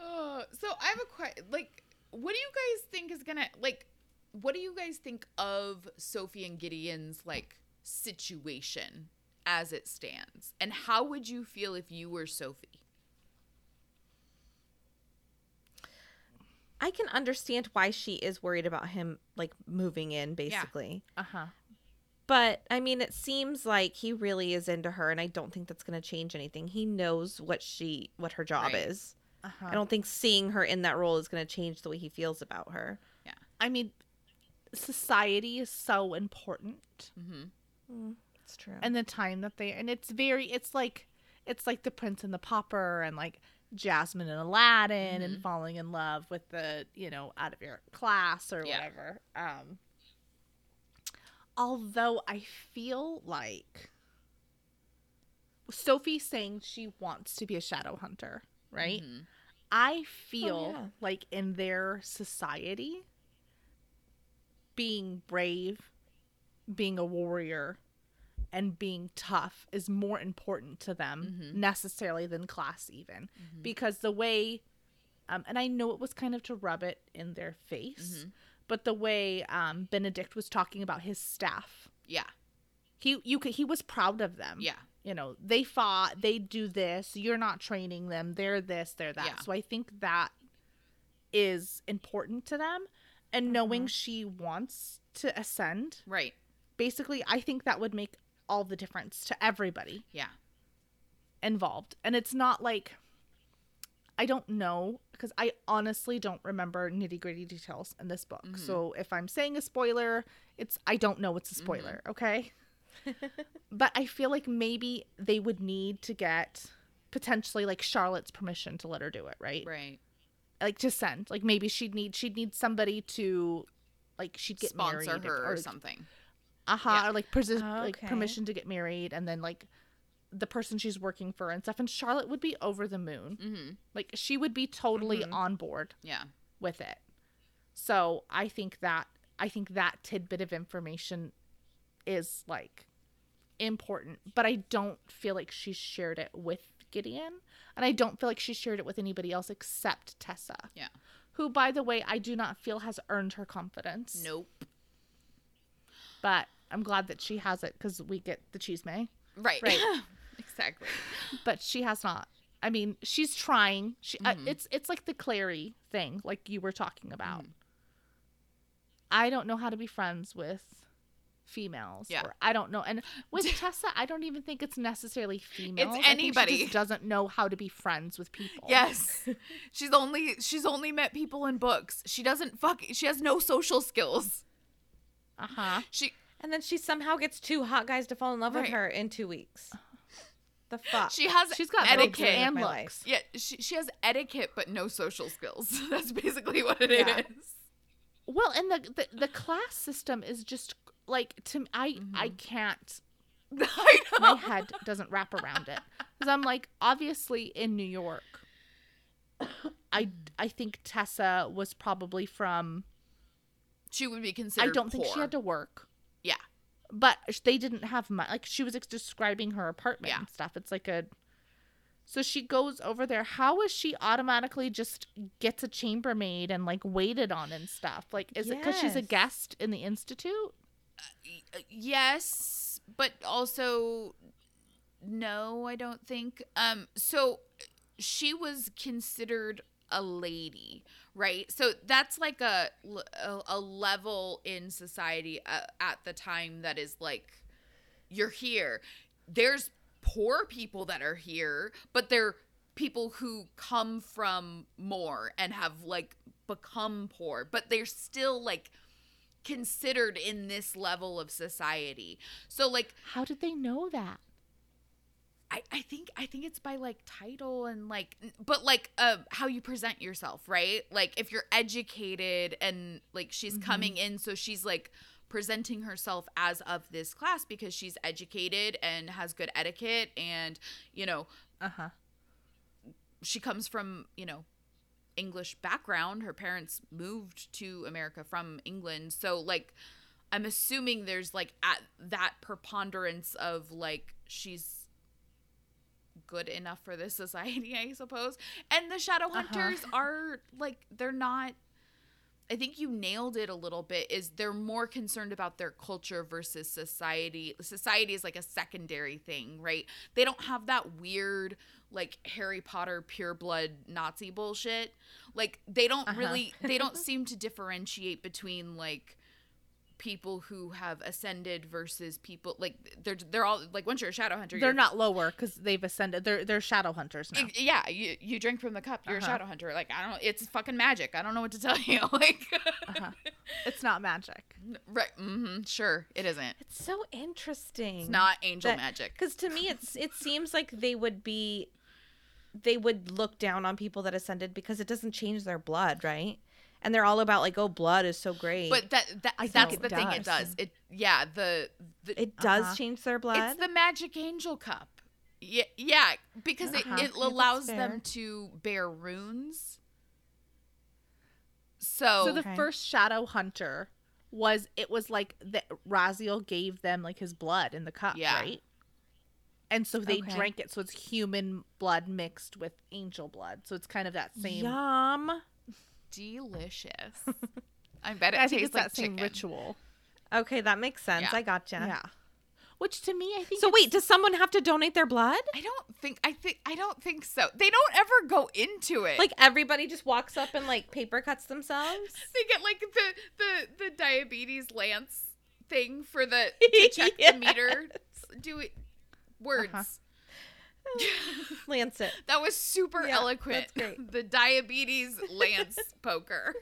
Uh, so I have a question. Like, what do you guys think is gonna like? What do you guys think of Sophie and Gideon's like situation as it stands, and how would you feel if you were Sophie? I can understand why she is worried about him like moving in basically. Uh-huh. But I mean it seems like he really is into her and I don't think that's going to change anything. He knows what she what her job Right. is. Uh-huh. I don't think seeing her in that role is going to change the way he feels about her. Yeah, I mean, society is so important. Mm-hmm. It's true. and the time that they and it's very it's like it's like the prince and the pauper and like jasmine and aladdin and falling in love with the you know out of your class or Yeah. whatever um although i feel like sophie saying she wants to be a shadow hunter right Mhm. I feel yeah. like in their society, being brave, being a warrior, and being tough is more important to them Mhm. necessarily than class, even Mhm. because the way, um, and I know it was kind of to rub it in their face, Mhm. But the way um, Benedict was talking about his staff, Yeah. he you could, he was proud of them Yeah. you know they fought they do this you're not training them they're this they're that Yeah. so i think that is important to them and knowing she wants to ascend Right. basically i think that would make all the difference to everybody Yeah. involved and it's not like i don't know because i honestly don't remember nitty gritty details in this book Mhm. so if i'm saying a spoiler it's i don't know it's a spoiler okay but i feel like maybe they would need to get potentially like charlotte's permission to let her do it right Right. like to send like maybe she'd need she'd need somebody to like she'd get Sponsor married her or, or something. uh-huh Yeah. or like, persi- like Okay. permission to get married and then like the person she's working for and stuff and charlotte would be over the moon Mm-hmm. like she would be totally Mhm. on board Yeah. with it so i think that i think that tidbit of information is like important but i don't feel like she shared it with gideon and i don't feel like she shared it with anybody else except tessa Yeah. who by the way i do not feel has earned her confidence Nope. but i'm glad that she has it because we get the cheese may Right. Right. exactly. but she has not i mean she's trying she uh, Mhm. it's it's like the clary thing like you were talking about Mhm. i don't know how to be friends with females Yeah. or i don't know and with tessa i don't even think it's necessarily females I think she anybody. just doesn't know how to be friends with people Yes. she's only she's only met people in books. She doesn't fuck she has no social skills. uh-huh She and then she somehow gets two hot guys to fall in love Right. with her in 2 weeks. The fuck. she has she's got etiquette. and looks. Yeah, she, she has etiquette but no social skills. That's basically what it is. Yeah. well and the, the the class system is just like to i i mm-hmm. can't I my head doesn't wrap around it because i'm like obviously in new york i i think tessa was probably from She would be considered i don't think she had to work. But they didn't have money like she was ex- describing her apartment Yeah. and stuff. It's like a so she goes over there. How is she automatically just gets a chambermaid and like waited on and stuff? Like is it because she's a guest in the institute? Uh, yes, but also no, I don't think. Um so she was considered a lady, right? So that's like a a, level in society uh, at the time that is like you're here. There's poor people that are here, but they're people who come from more and have like become poor, but they're still like considered in this level of society. So like How did they know that? I, I think I think it's by like title and like but like uh how you present yourself, right? Like if you're educated and like she's coming in so she's like presenting herself as of this class because she's educated and has good etiquette and you know Uh huh. she comes from you know english background her parents moved to america from england so like i'm assuming there's like at that preponderance of like she's good enough for this society i suppose and the shadow hunters are like they're not I think you nailed it a little bit is they're more concerned about their culture versus society. Society is like a secondary thing, right? They don't have that weird like Harry Potter pure blood Nazi bullshit. Like they don't Uh-huh. really they don't seem to differentiate between like people who have ascended versus people like they're they're all like once you're a shadow hunter They're you're not lower because they've ascended. They're they're shadow hunters now. Ex- Yeah, you, you drink from the cup. You're Uh-huh. a shadow hunter. Like I don't. It's fucking magic. I don't know what to tell you. Like, Uh-huh. It's not magic. right? Mm-hmm, sure, it isn't. It's so interesting. It's not angel That- magic. Because to me, it's it seems like they would be, they would look down on people that ascended because it doesn't change their blood, right? And they're all about like, oh, blood is so great. But that that I that's think the it thing. It does. does. It yeah. The, the it does Uh-huh. change their blood. it's the magic angel cup. Yeah, yeah, because Uh-huh. it, it allows fair. them to bear runes. So, So the Okay. first shadow hunter was it was like that Raziel gave them like his blood in the cup, Yeah. right? And so they Okay. drank it, so it's human blood mixed with angel blood. So it's kind of that same. Yum. Delicious. I bet it I tastes like that same chicken. ritual. Okay, that makes sense. Yeah. I gotcha. Yeah. Which to me, I think. So wait, does someone have to donate their blood? I don't think. I think. I don't think so. They don't ever go into it. Like everybody just walks up and like paper cuts themselves? they get like the the the diabetes lance thing for the to check the meter do it words Uh-huh. Lancet. that was super Yeah, eloquent the diabetes lance poker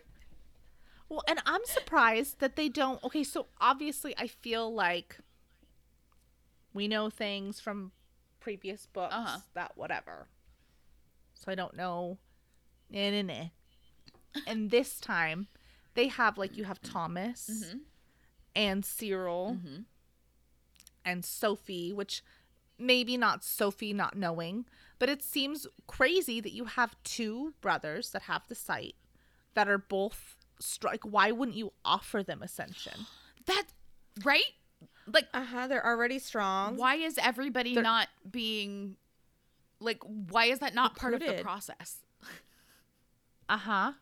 Well, and I'm surprised that they don't. Okay, so obviously, I feel like we know things from previous books Uh-huh. that whatever. So I don't know. Nah, nah, nah. And this time, they have like you have Thomas Mhm. and Cyril Mhm. and Sophie, which maybe not Sophie not knowing, but it seems crazy that you have two brothers that have the sight that are both strike. Why wouldn't you offer them ascension? that right like Uh huh. They're already strong. why is everybody They're- not being like why is that not part of the process Uh huh.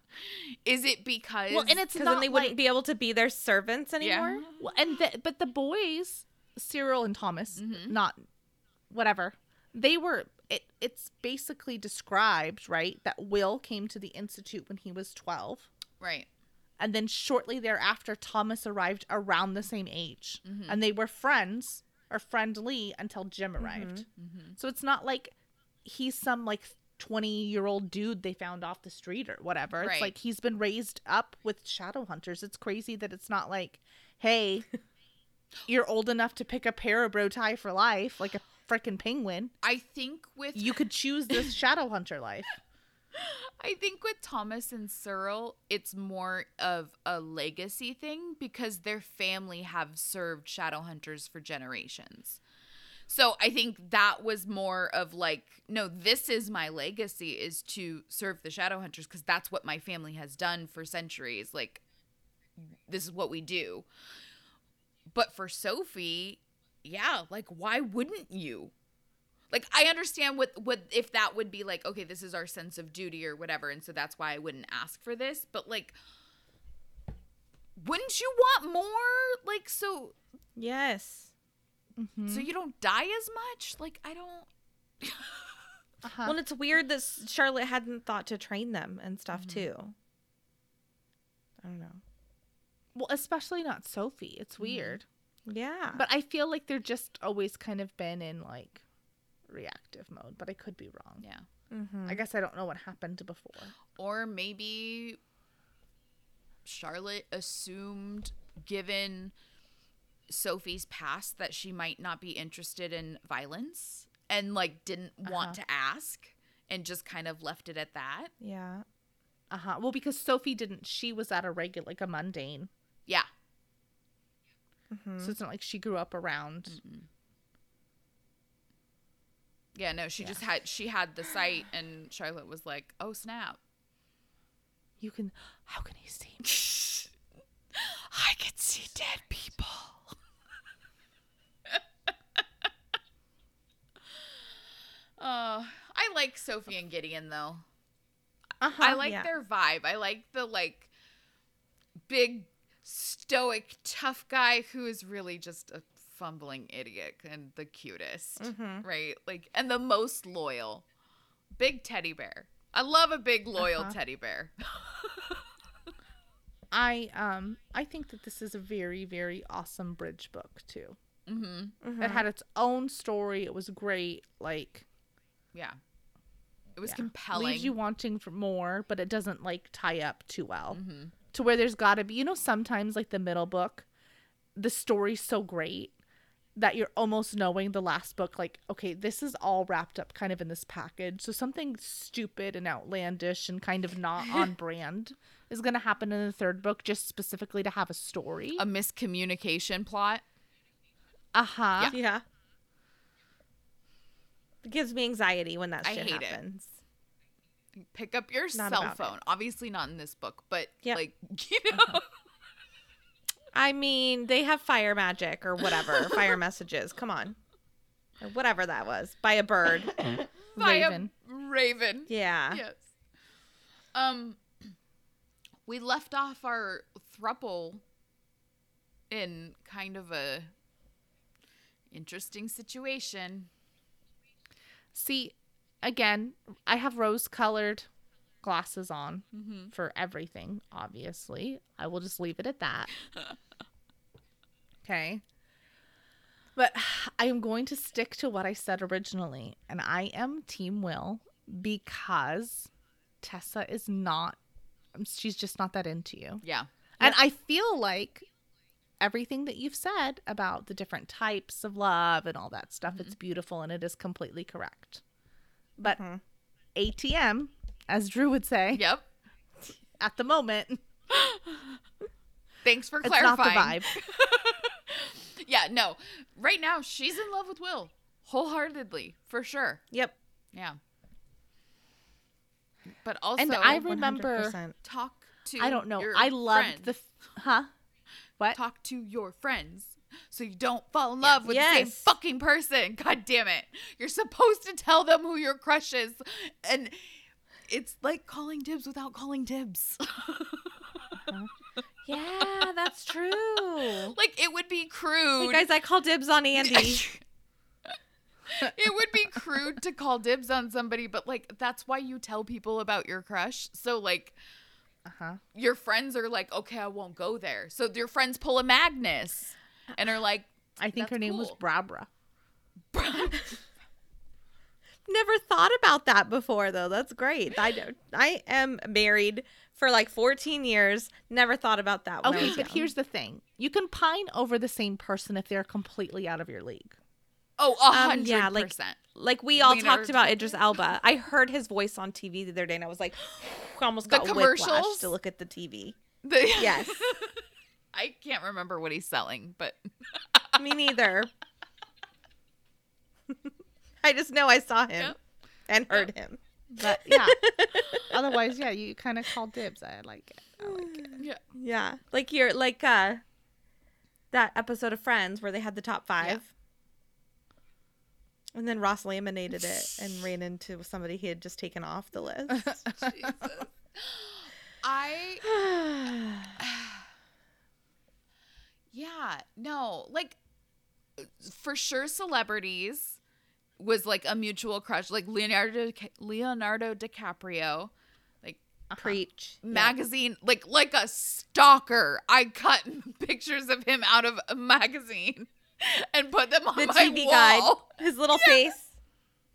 is it because Well, and it's Because not then they wouldn't be able to be their servants anymore. yeah Well, and the, but the boys, Cyril and Thomas, Mhm. not whatever. They were. It, it's basically described right that Will came to the institute when he was twelve. right and then shortly thereafter thomas arrived around the same age Mhm. and they were friends or friendly until jem arrived Mhm. so it's not like he's some like 20 year old dude they found off the street or whatever it's like he's been raised up with shadow hunters it's crazy that it's not like hey you're old enough to pick a parabatai for life like a freaking penguin i think with you could choose this shadow hunter life I think with Thomas and Cyril, it's more of a legacy thing because their family have served shadow hunters for generations. So I think that was more of like, no, this is my legacy is to serve the shadow hunters because that's what my family has done for centuries. Like, this is what we do. But for Sophie, yeah, like, why wouldn't you? like I understand what what if that would be like okay this is our sense of duty or whatever and so that's why I wouldn't ask for this but like wouldn't you want more like so Yes. so you don't die as much like I don't uh-huh. Well, it's weird that Charlotte hadn't thought to train them and stuff Mm-hmm. too. I don't know. well especially not sophie it's Mm-hmm. weird Yeah. But I feel like they're just always kind of been in like reactive mode, but I could be wrong. yeah Mhm. I guess I don't know what happened before. or maybe Charlotte assumed given Sophie's past that she might not be interested in violence and like didn't want Uh-huh. to ask and just kind of left it at that. Yeah. Uh huh. Well, because Sophie didn't. She was at a regular, like a mundane. Yeah. Mm-hmm. So it's not like she grew up around. Yeah, no, she Yeah. just had she had the sight and Charlotte was like, "Oh, snap." You can. How can he see? I can see dead people. Oh, I like Sophie and Gideon though. Uh-huh. I like yeah. their vibe. I like the like big stoic tough guy who is really just a fumbling idiot and the cutest, Mhm. right? Like and the most loyal. Big teddy bear. I love a big loyal Uh-huh. teddy bear. I um. I think that this is a very, very awesome bridge book too. Mhm. Mm-hmm. It had its own story. It was great. Like Yeah. It was yeah. compelling. leaves you wanting for more, but it doesn't like tie up too well. Mhm. To where there's got to be, you know, sometimes like the middle book, the story's so great that you're almost knowing the last book. Like, okay, this is all wrapped up kind of in this package. So something stupid and outlandish and kind of not on brand is going to happen in the third book, just specifically to have a story. a miscommunication plot. Uh huh. Yeah. It gives me anxiety when that I shit happens. it. Happens. Pick up your Not cell about it. phone. Obviously not in this book, but Yep. like you know, I mean, they have fire magic or whatever, fire messages. Come on. Or whatever that was. By a bird. by a Raven. raven. Yeah. Yes. Um, we left off our thruple in kind of a interesting situation. See, again, I have rose colored glasses on Mm-hmm. for everything, obviously. I will just leave it at that. okay. But I am going to stick to what I said originally, and I am Team Will because Tessa is not, she's just not that into you. Yeah. And I feel like everything that you've said about the different types of love and all that stuff, it's beautiful and it is completely correct. But Mhm. ATM, as Drew would say, Yep. at the moment, Thanks for clarifying. it's not the clarifying. vibe. Yeah, no. Right now, she's in love with Will wholeheartedly, for sure. Yep. Yeah. But also, And I remember, 100%. talk to. I don't know, your I loved friends. the, f- huh? What? talk to your friends so you don't fall in love with the same fucking person. God damn it. You're supposed to tell them who your crush is. And it's like calling dibs without calling dibs. Yeah, that's true. like it would be crude. Hey guys, I call dibs on Andy. it would be crude to call dibs on somebody, but like that's why you tell people about your crush. So like Uh-huh. your friends are like, okay, I won't go there. So your friends pull a Magnus and are like, I think her That's name was cool. Brabra. Never thought about that before though. That's great. I don't- I am married for like 14 years. Never thought about that. When I Okay, was but young. here's the thing. You can pine over the same person if they're completely out of your league. oh, a Um, hundred yeah, like- percent. like we all Leonardo talked about Idris Elba. I heard his voice on TV the other day, and I was like, almost The got whiplash commercials? to look at the TV. The- Yes, I can't remember what he's selling, but me neither. I just know I saw him Yep. and heard him. But yeah. Otherwise, yeah, you kind of call dibs. I like it. I like it. yeah. Yeah, like you're like uh that episode of Friends where they had the top five. Yeah. And then Ross laminated it and ran into somebody he had just taken off the list. Jesus. I yeah, no, like for sure celebrities was like a mutual crush, like Leonardo Leonardo DiCaprio, like uh-huh, Preach. Yeah. magazine, like like a stalker. I cut pictures of him out of a magazine and put them on The my TV wall. guide. His little face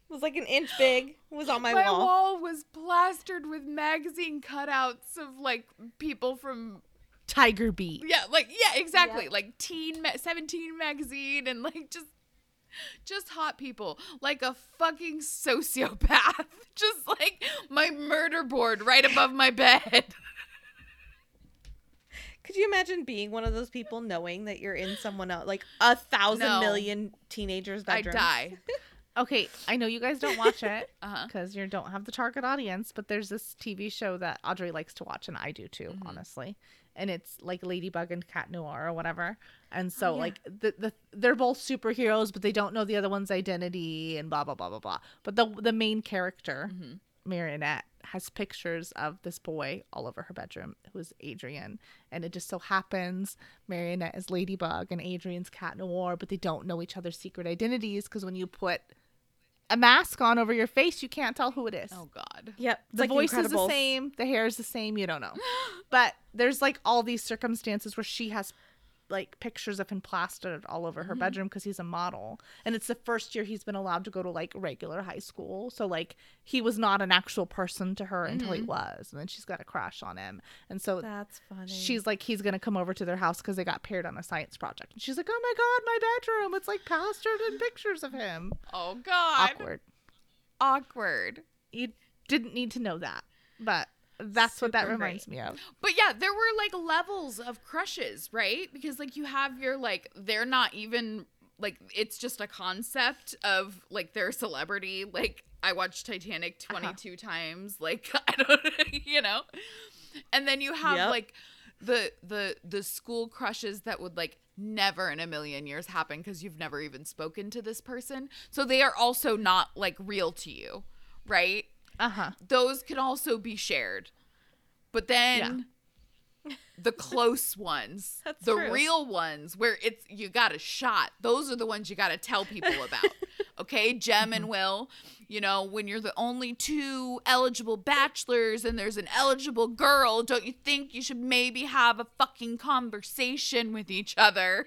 was like an inch big. Was on my, my wall. wall was plastered with magazine cutouts of like people from Tiger Beat. Yeah, like yeah, exactly. Like teen ma- 17 magazine and like just just hot people like a fucking sociopath. Just like my murder board right above my bed. Could you imagine being one of those people knowing that you're in someone else, like a thousand No. million teenagers' I die. Okay, I know you guys don't watch it Uh-huh. because you don't have the target audience, but there's this TV show that Audrey likes to watch, and I do too, Mhm. honestly. And it's like Ladybug and Cat Noir or whatever. And so, yeah. like, the, the they're both superheroes, but they don't know the other one's identity and blah blah blah blah blah. But the the main character, Mhm. Marinette, has pictures of this boy all over her bedroom, who is Adrien. And it just so happens Marinette is Ladybug and Adrien's Cat Noir, but they don't know each other's secret identities because when you put a mask on over your face, you can't tell who it is. Oh god. Yep. it's the like voice is the same, the hair is the same, you don't know. but there's like all these circumstances where she has like pictures of him plastered all over her mm-hmm. bedroom because he's a model. And it's the first year he's been allowed to go to like regular high school. So like he was not an actual person to her until he mm-hmm. was. And then she's got a crush on him. And so That's funny. she's like he's gonna come over to their house because they got paired on a science project and she's like oh my god my bedroom it's like plastered in pictures of him Oh god. awkward Awkward. you didn't need to know that but that's what that Super reminds me of But yeah, there were like levels of crushes, right? Because like you have your like they're not even like it's just a concept of like they're a celebrity. Like I watched Titanic uh-huh. 22 times. Like I don't you know. And then you have Yep. like the the the school crushes that would like never in a million years happen because you've never even spoken to this person. So they are also not like real to you, right? Uh-huh those can also be shared. But then the close ones, That's the true. real ones where it's you got a shot, those are the ones you got to tell people about. okay, Jem and Will, you know, when you're the only two eligible bachelors and there's an eligible girl, don't you think you should maybe have a fucking conversation with each other?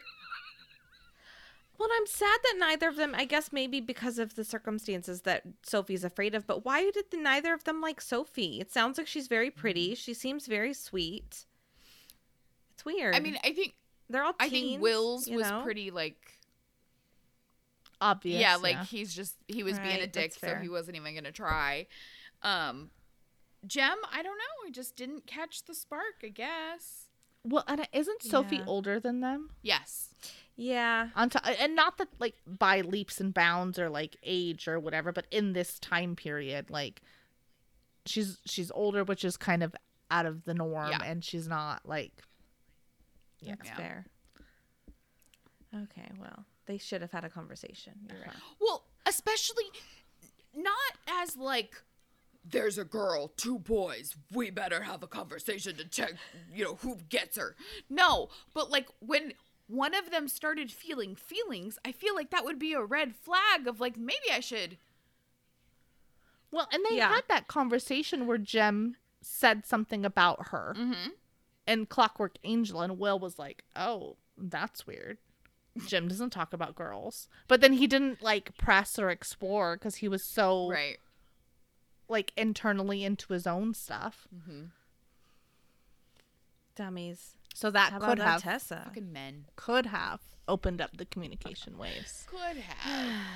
Well, I'm sad that neither of them. I guess maybe because of the circumstances that Sophie's afraid of. But why did the, neither of them like Sophie? It sounds like she's very pretty. She seems very sweet. It's weird. I mean, I think they're all. I think Will's you was know? pretty like obvious yeah, like he's just he was being a dick, so he wasn't even gonna try. Um, Jem, I don't know. He just didn't catch the spark. I guess. well and isn't sophie Yeah. older than them Yes. Yeah. on to, and not that like by leaps and bounds or like age or whatever but in this time period like she's she's older which is kind of out of the norm Yeah. and she's not like yeah That's Yeah. fair. Okay. Well, they should have had a conversation. You're right. Well, especially not as like there's a girl, two boys. We better have a conversation to check, you know, who gets her. No, but like when one of them started feeling feelings, I feel like that would be a red flag of like maybe I should. Well, and they Yeah. had that conversation where Jem said something about her Mm-hmm. and Clockwork Angel, and Will was like, "Oh, that's weird." Jem doesn't talk about girls, but then he didn't like press or explore because he was so Right. like internally into his own stuff. Mm-hmm. Dummies. So that How could about that, have Tessa? Fucking men. could have opened up the communication waves. Could have.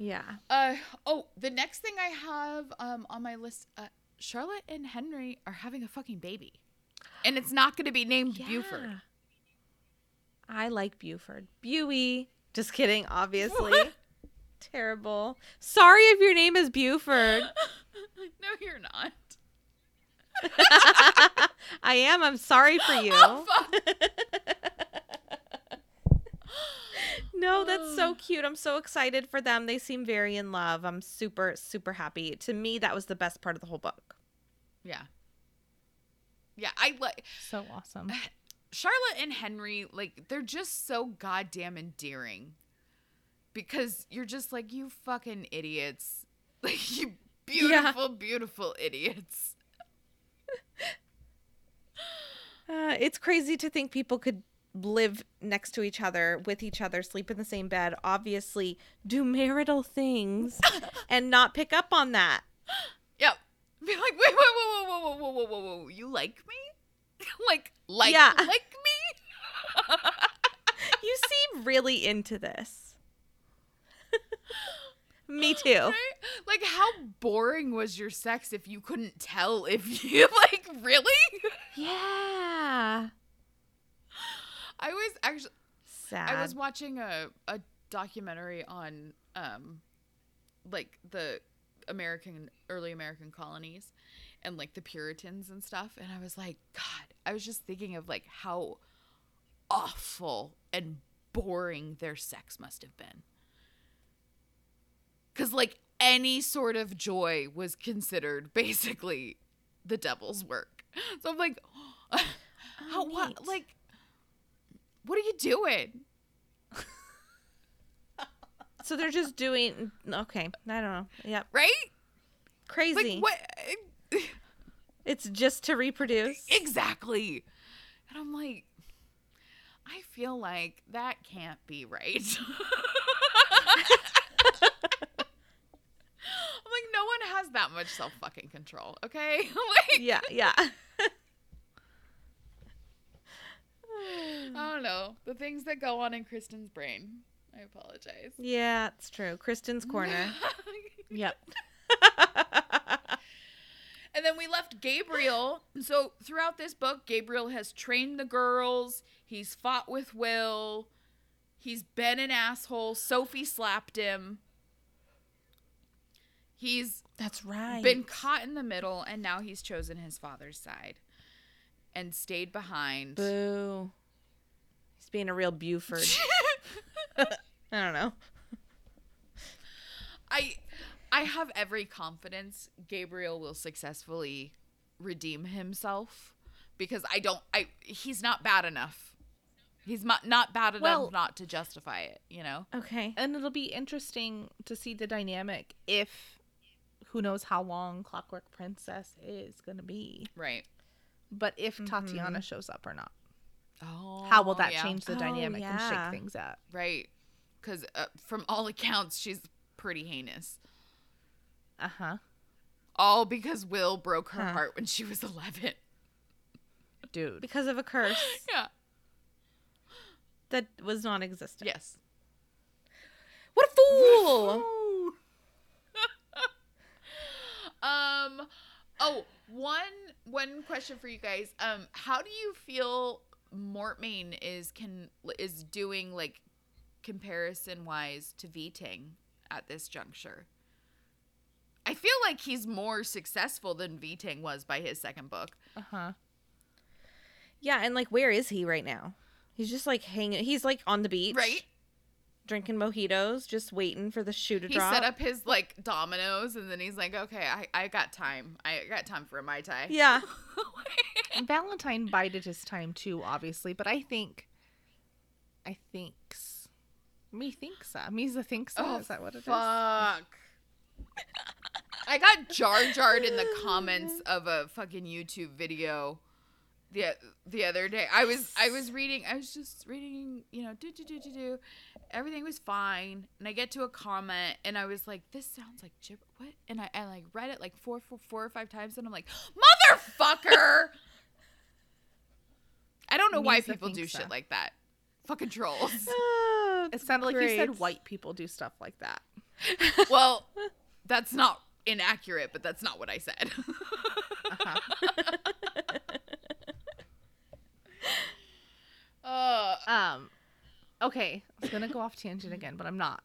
Yeah. Uh oh, the next thing I have um on my list, uh, Charlotte and Henry are having a fucking baby, and it's not going to be named Buford. I like Buford. Buey. Just kidding, obviously. Terrible. Sorry if your name is Buford. no, you're not. I am. I'm sorry for you. Oh, fuck. No, that's so cute. I'm so excited for them. They seem very in love. I'm super, super happy. To me, that was the best part of the whole book. Yeah. Yeah, I like So awesome. Charlotte and Henry. Like they're just so goddamn endearing, because you're just like you fucking idiots, like you beautiful, beautiful idiots. Uh, it's crazy to think people could live next to each other, with each other, sleep in the same bed, obviously do marital things, and not pick up on that. Yep. Be like, wait, wait, whoa, whoa, whoa, whoa, whoa, whoa, whoa, whoa, you like me? like like Yeah. like me. You seem really into this. Me too. Right? Like how boring was your sex if you couldn't tell if you like really? Yeah. I was actually Sad. I was watching a, a documentary on um like the American early American colonies and like the Puritans and stuff and I was like god I was just thinking of like how awful and boring their sex must have been cuz like any sort of joy was considered basically the devil's work so I'm like how what like what are you doing so they're just doing okay. I don't know. Yep. right Crazy. like what eh, It's just to reproduce. exactly and i'm like i feel like that can't be right no one has that much self fucking control okay like yeah, yeah. i don't know the things that go on in kristen's brain i apologize yeah, it's true. Kristen's corner. yep. And then we left Gabriel. So throughout this book, Gabriel has trained the girls. He's fought with Will. He's been an asshole. Sophie slapped him. He's That's right. been caught in the middle, and now he's chosen his father's side and stayed behind. Boo. He's being a real Buford. I don't know. I I have every confidence Gabriel will successfully redeem himself because I don't I he's not bad enough. He's not not bad enough Well- not to justify it, you know? Okay. and it'll be interesting to see the dynamic if who knows how long Clockwork Princess is gonna be, Right. but if Tatiana shows up or not, Oh. how will that yeah. change the Oh, dynamic and shake things up? Right. Cuz uh, from all accounts she's pretty heinous. Uh huh. All because Will broke her Huh. heart when she was 11. Dude. Because of a curse Yeah. that was non existent. Yes. What a fool! Um oh, one one question for you guys. Um how do you feel Mortmain is can is doing like comparison wise to Viting at this juncture? I feel like he's more successful than Viting was by his second book. Uh huh. Yeah, and like, where is he right now? He's just like hanging. He's like on the beach, Right? Drinking mojitos, just waiting for the shoe to He drop. He set up his like dominoes and then he's like, Okay, I, I got time. I got time for a Mai Tai. Yeah. Valentine bided his time too, obviously, but I think, I thinks, me thinks that. Me's a thinks that. Oh, is that what it is? Fuck. I got jar jarred in the comments of a fucking YouTube video the the other day. I was I was reading I was just reading, you know, do do do do do. Everything was fine. And I get to a comment and I was like, this sounds like gibber what? And I, I like read it like four, four, four or five times and I'm like, motherfucker I don't know why Means I people do so. shit like that. Fucking trolls. Oh, It sounded like you said white people do stuff like that. well, that's not inaccurate, but that's not what I said. Uh-huh. uh, Um, okay, I was gonna go off tangent again, but I'm not.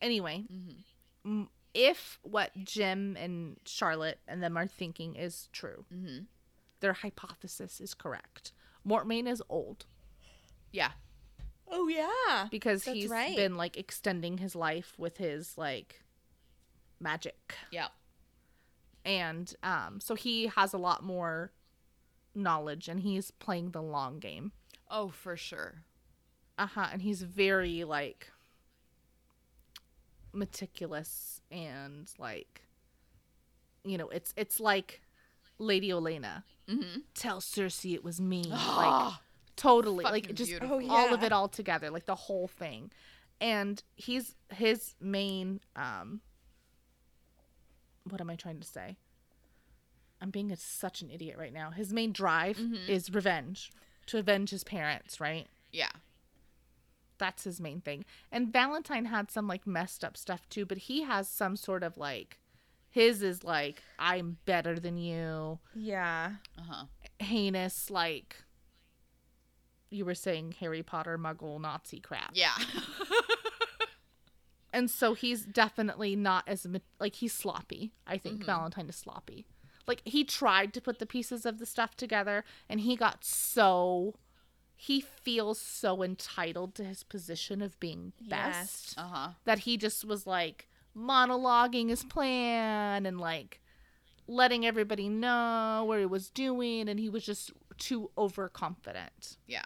Anyway, m- if what Jem and Charlotte and them are thinking is true, mhm. their hypothesis is correct. Mortmain is old yeah. Oh yeah. because That's he's right. been like extending his life with his like magic, Yeah. and um, so he has a lot more knowledge, and he's playing the long game. Oh, for sure. Uh huh. And he's very like meticulous and like you know, it's it's like Lady Olenna. Mm-hmm. Tell Cersei it was me. like totally. Like just beautiful. Oh, all of it all together, like the whole thing. And he's his main um what am I trying to say? I'm being a, such an idiot right now. His main drive Mhm. is revenge, to avenge his parents, right? Yeah. That's his main thing. And Valentine had some like messed up stuff too, but he has some sort of like his is like I'm better than you, Yeah. Uh huh. heinous like you were saying Harry Potter muggle Nazi crap. Yeah. And so he's definitely not as like he's sloppy. I think Mhm. Valentine is sloppy. Like he tried to put the pieces of the stuff together and he got so he feels so entitled to his position of being best Yes. uh huh. that he just was like monologuing his plan and like letting everybody know what he was doing and he was just too overconfident. Yeah.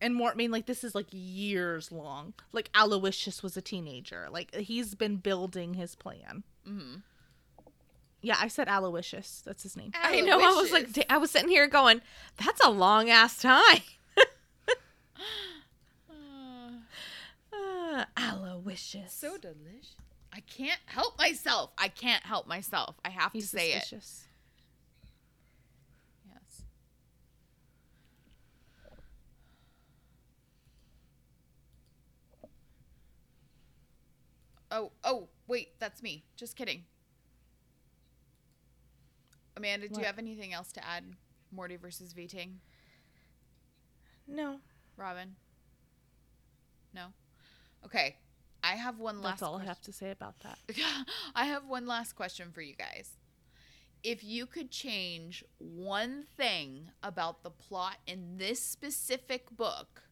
and more I mean like this is like years long. Like Aloysius was a teenager. Like he's been building his plan. Mm-hmm. Yeah, I said Aloysius. That's his name. I know. I was like, I was sitting here going, "That's a long ass time." Uh, Aloysius. so delicious. I can't help myself. I can't help myself. I have He's to say suspicious. it. Yes. Oh, oh, wait, that's me. Just kidding. Amanda, do you have anything else to add? Morty versus Viting? No. Robin? No? Okay. I have one last That's all I have to say about that. I have one last question for you guys. If you could change one thing about the plot in this specific book,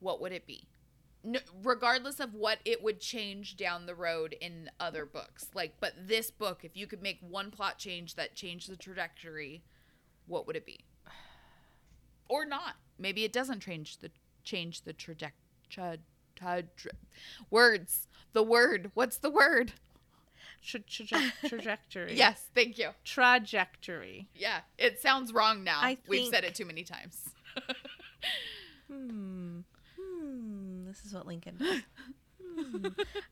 what would it be? No, regardless of what it would change down the road in other books. Like, but this book, if you could make one plot change that changed the trajectory, what would it be? Or not? Maybe it doesn't change the change the trajectory. words. The word. What's the word? Tra- traje- trajectory. Yes, thank you. Trajectory. Yeah, it sounds wrong now. I We've said it too many times. Hmm. This is what Lincoln does.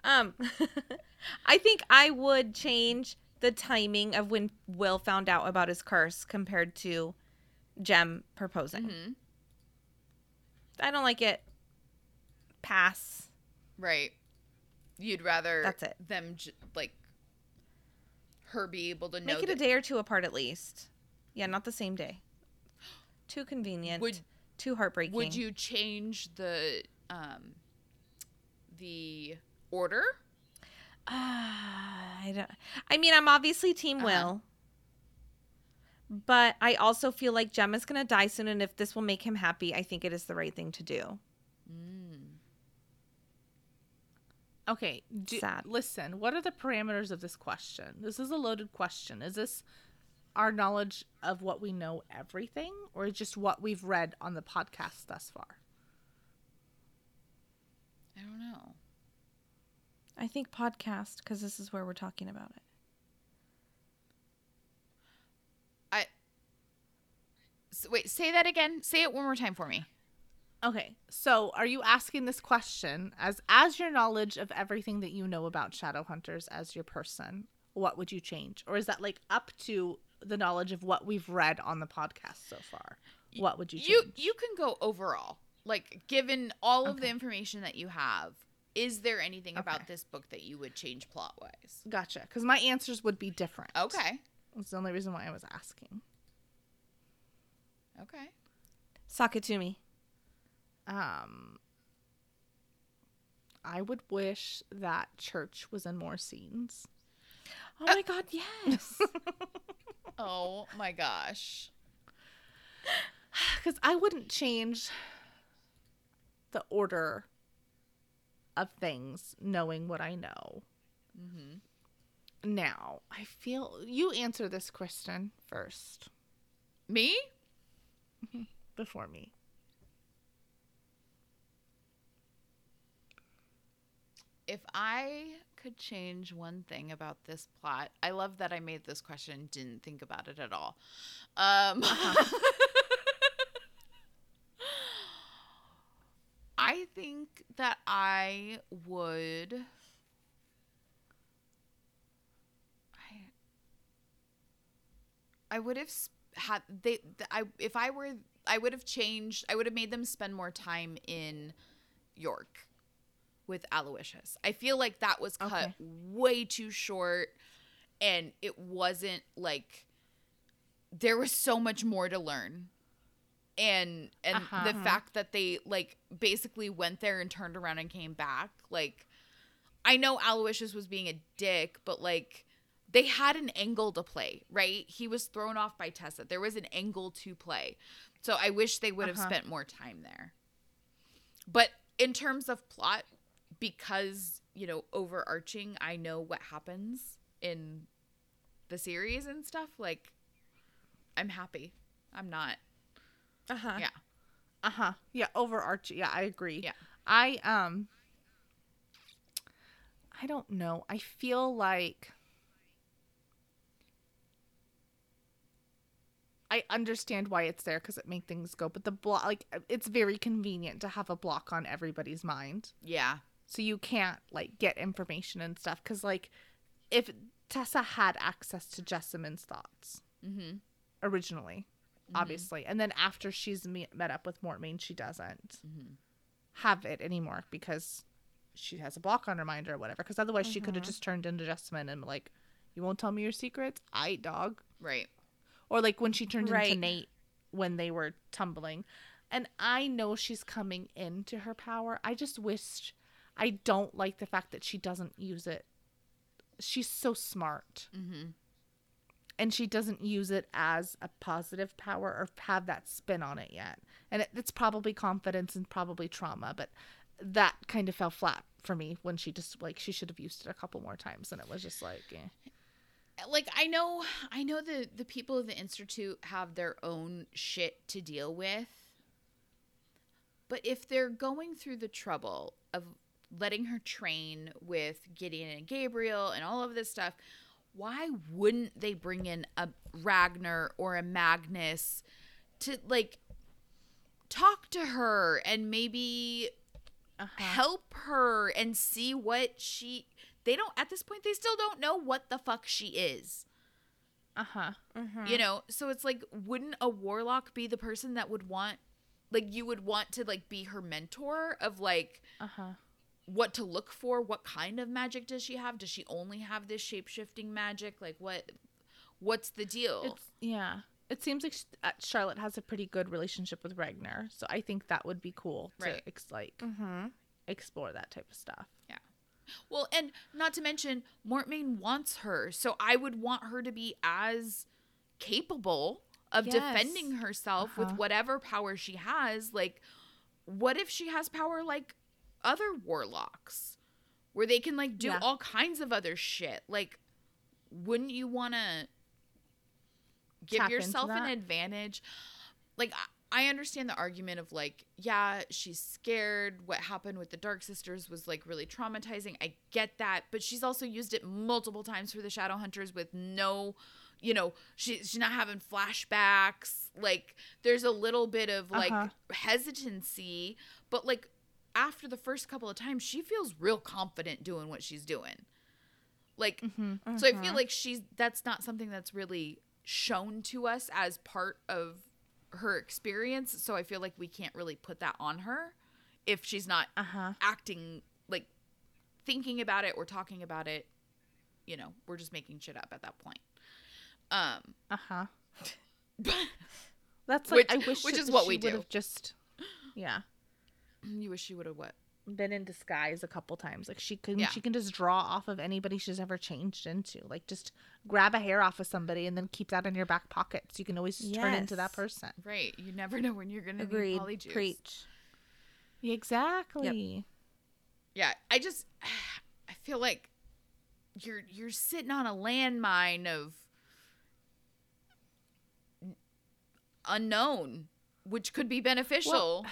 Um, I think I would change the timing of when Will found out about his curse compared to Jem proposing. hmm I don't like it. Pass. Right. You'd rather That's it. them j- like her be able to know Make it a day or two apart at least. Yeah, not the same day. Too convenient. Would too heartbreaking. would you change the um the order? Ah, I don't. I mean, I'm obviously Team Uh-huh. Will, but I also feel like Gemma's gonna die soon, and if this will make him happy, I think it is the right thing to do. Mm. Okay. Do, Sad. Listen, what are the parameters of this question? This is a loaded question. Is this our knowledge of what we know everything or just what we've read on the podcast thus far? I don't know. I think podcast because this is where we're talking about it. I S wait, say that again. Say it one more time for me. Okay. So, are you asking this question as as your knowledge of everything that you know about Shadowhunters as your person, what would you change? Or is that like up to the knowledge of what we've read on the podcast so far? What would you change? You you can go overall. Like given all of the information that you have, is there anything about this book that you would change plot wise? Gotcha. Because my answers would be different. Okay. That's the only reason why I was asking. Okay. Sock it to me. Um, I would wish that church was in more scenes. Oh my god, yes. Oh my gosh. Because I wouldn't change the order of things knowing what I know. Mm-hmm. Now, I feel you answer this, question first Me? before me. If I could change one thing about this plot, I love that I made this question didn't think about it at all. Um, I think that I would. I, I would have had they. I if I were, I would have changed. I would have made them spend more time in York with Aloysius. I feel like that was cut Okay. way too short, and it wasn't like there was so much more to learn. And and Uh-huh. the fact that they like basically went there and turned around and came back, like I know Aloysius was being a dick, but like they had an angle to play, right? He was thrown off by Tessa. There was an angle to play. So I wish they would have Uh-huh. spent more time there. But in terms of plot, because, you know, overarching, I know what happens in the series and stuff, like I'm happy. I'm not. Uh-huh. Yeah. Uh-huh. Yeah, overarching. Yeah, I agree. Yeah. I um I don't know. I feel like I understand why it's there because it makes things go, but the block, like, it's very convenient to have a block on everybody's mind, Yeah. so you can't like get information and stuff. Because like, if Tessa had access to Jessamine's thoughts Mhm. originally, Mm-hmm. obviously, and then after she's me- met up with Mortmain, she doesn't Mm-hmm. have it anymore because she has a block on her mind or whatever. Because otherwise, she could have just turned into Jessamine and like, you won't tell me your secrets, I dog. Right. Or like when she turned into Nate when they were tumbling. And I know she's coming into her power. I just wish I don't like the fact that she doesn't use it. She's so smart. Mhm. And she doesn't use it as a positive power or have that spin on it yet. And it, it's probably confidence and probably trauma, but that kind of fell flat for me when she just like she should have used it a couple more times and it was just like eh. like I know I know the the people of the institute have their own shit to deal with. But if they're going through the trouble of letting her train with Gideon and Gabriel and all of this stuff, why wouldn't they bring in a Ragnor or a Magnus to like talk to her and maybe help her and see what she they don't at this point they still don't know what the fuck she is uh-huh. you know so it's like wouldn't a warlock be the person that would want like you would want to like be her mentor of like Uh-huh. What to look for what kind of magic does she have does she only have this shape-shifting magic like what what's the deal It's yeah. It seems like uh, Charlotte has a pretty good relationship with Ragnor, so I think that would be cool to Right. ex- like Mm-hmm. explore that type of stuff. Yeah. Well, and not to mention, Mortmain wants her, so I would want her to be as capable of Yes. defending herself with Uh-huh. whatever power she has. Like, what if she has power like other warlocks, where they can like do Yeah. all kinds of other shit? Like, wouldn't you want to give Tap yourself an advantage? Like, I- understand the argument of like, yeah, she's scared. What happened with the Dark Sisters was like really traumatizing. I get that, but she's also used it multiple times for the Shadowhunters with no, you know, she, she's not having flashbacks. Like, there's a little bit of like Uh-huh. hesitancy, but like after the first couple of times, she feels real confident doing what she's doing. Like, Mm-hmm. so I feel like she's that's not something that's really shown to us as part of her experience. So I feel like we can't really put that on her if she's not Uh-huh. acting like thinking about it or talking about it. You know, we're just making shit up at that point. Um, Uh-huh. That's like Which- I wish which is what we do. Just yeah, you wish she would have what? been in disguise a couple times. Like she can Yeah. she can just draw off of anybody she's ever changed into. Like just grab a hair off of somebody and then keep that in your back pocket so you can always turn into that person. Right. You never know when you're gonna Agreed. need polyjuice. Preach. Exactly. Yeah, I just I feel like you're you're sitting on a landmine of unknown, which could be beneficial. I'm,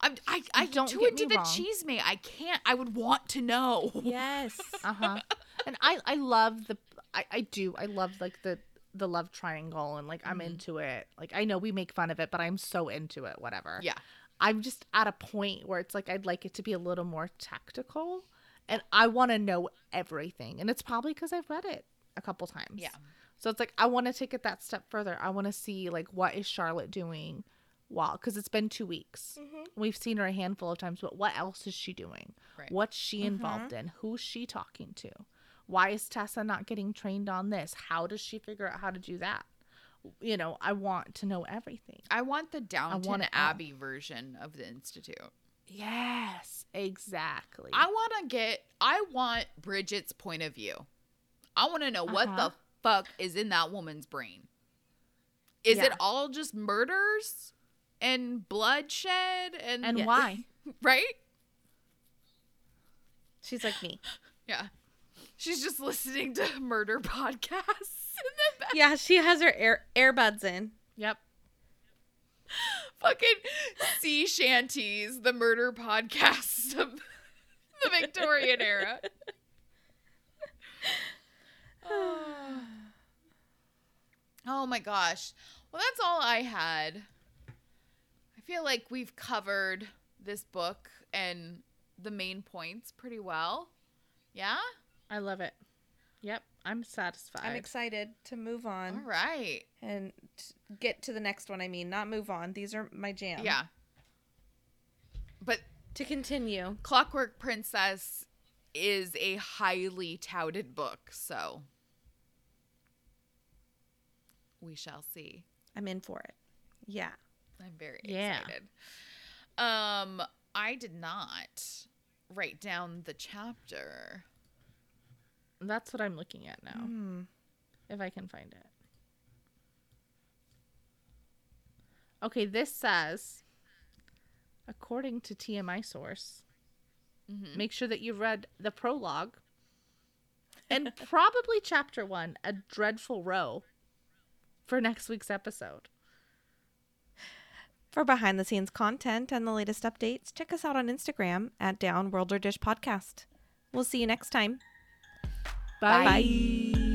I I don't too get into me the wrong. cheese mate. I can't. I would want to know. Yes. Uh-huh. and I I love the I I do. I love like the the love triangle and like I'm Mhm. into it. Like I know we make fun of it, but I'm so into it, whatever. Yeah. I'm just at a point where it's like I'd like it to be a little more tactical and I want to know everything. And it's probably cuz I've read it a couple times. Yeah. So it's like I want to take it that step further. I want to see like what is Charlotte doing while because it's been two weeks. We've seen her a handful of times, but what else is she doing? Right. What's she involved in? Who's she talking to? Why is Tessa not getting trained on this? How does she figure out how to do that? You know, I want to know everything. I want the Downton want it all. Abbey version of the Institute. Yes, exactly. I want to get, I want Bridget's point of view. I want to know what Uh-huh. the fuck is in that woman's brain. Is it all just murders and bloodshed and, and Yeah. why? right? She's like me. Yeah. She's just listening to murder podcasts in the back. Yeah, she has her air earbuds in. Yep. Fucking sea shanties, the murder podcasts of the Victorian era. Oh my gosh. Well, that's all I had. I feel like we've covered this book and the main points pretty well. Yeah? I love it. Yep, I'm satisfied. I'm excited to move on All right. and get to the next one. I mean, not move on. These are my jam. Yeah. But To continue. Clockwork Princess is a highly touted book, so we shall see. I'm in for it. Yeah. I'm very Yeah. excited. Um, I did not write down the chapter. That's what I'm looking at now. Hmm. If I can find it. Okay, this says, according to TMI source, Mhm. make sure that you've read the prologue and probably chapter one, A Dreadful Row, for next week's episode. For behind the scenes content and the latest updates, check us out on Instagram at Downworlder Dish Podcast. We'll see you next time. Bye. Bye.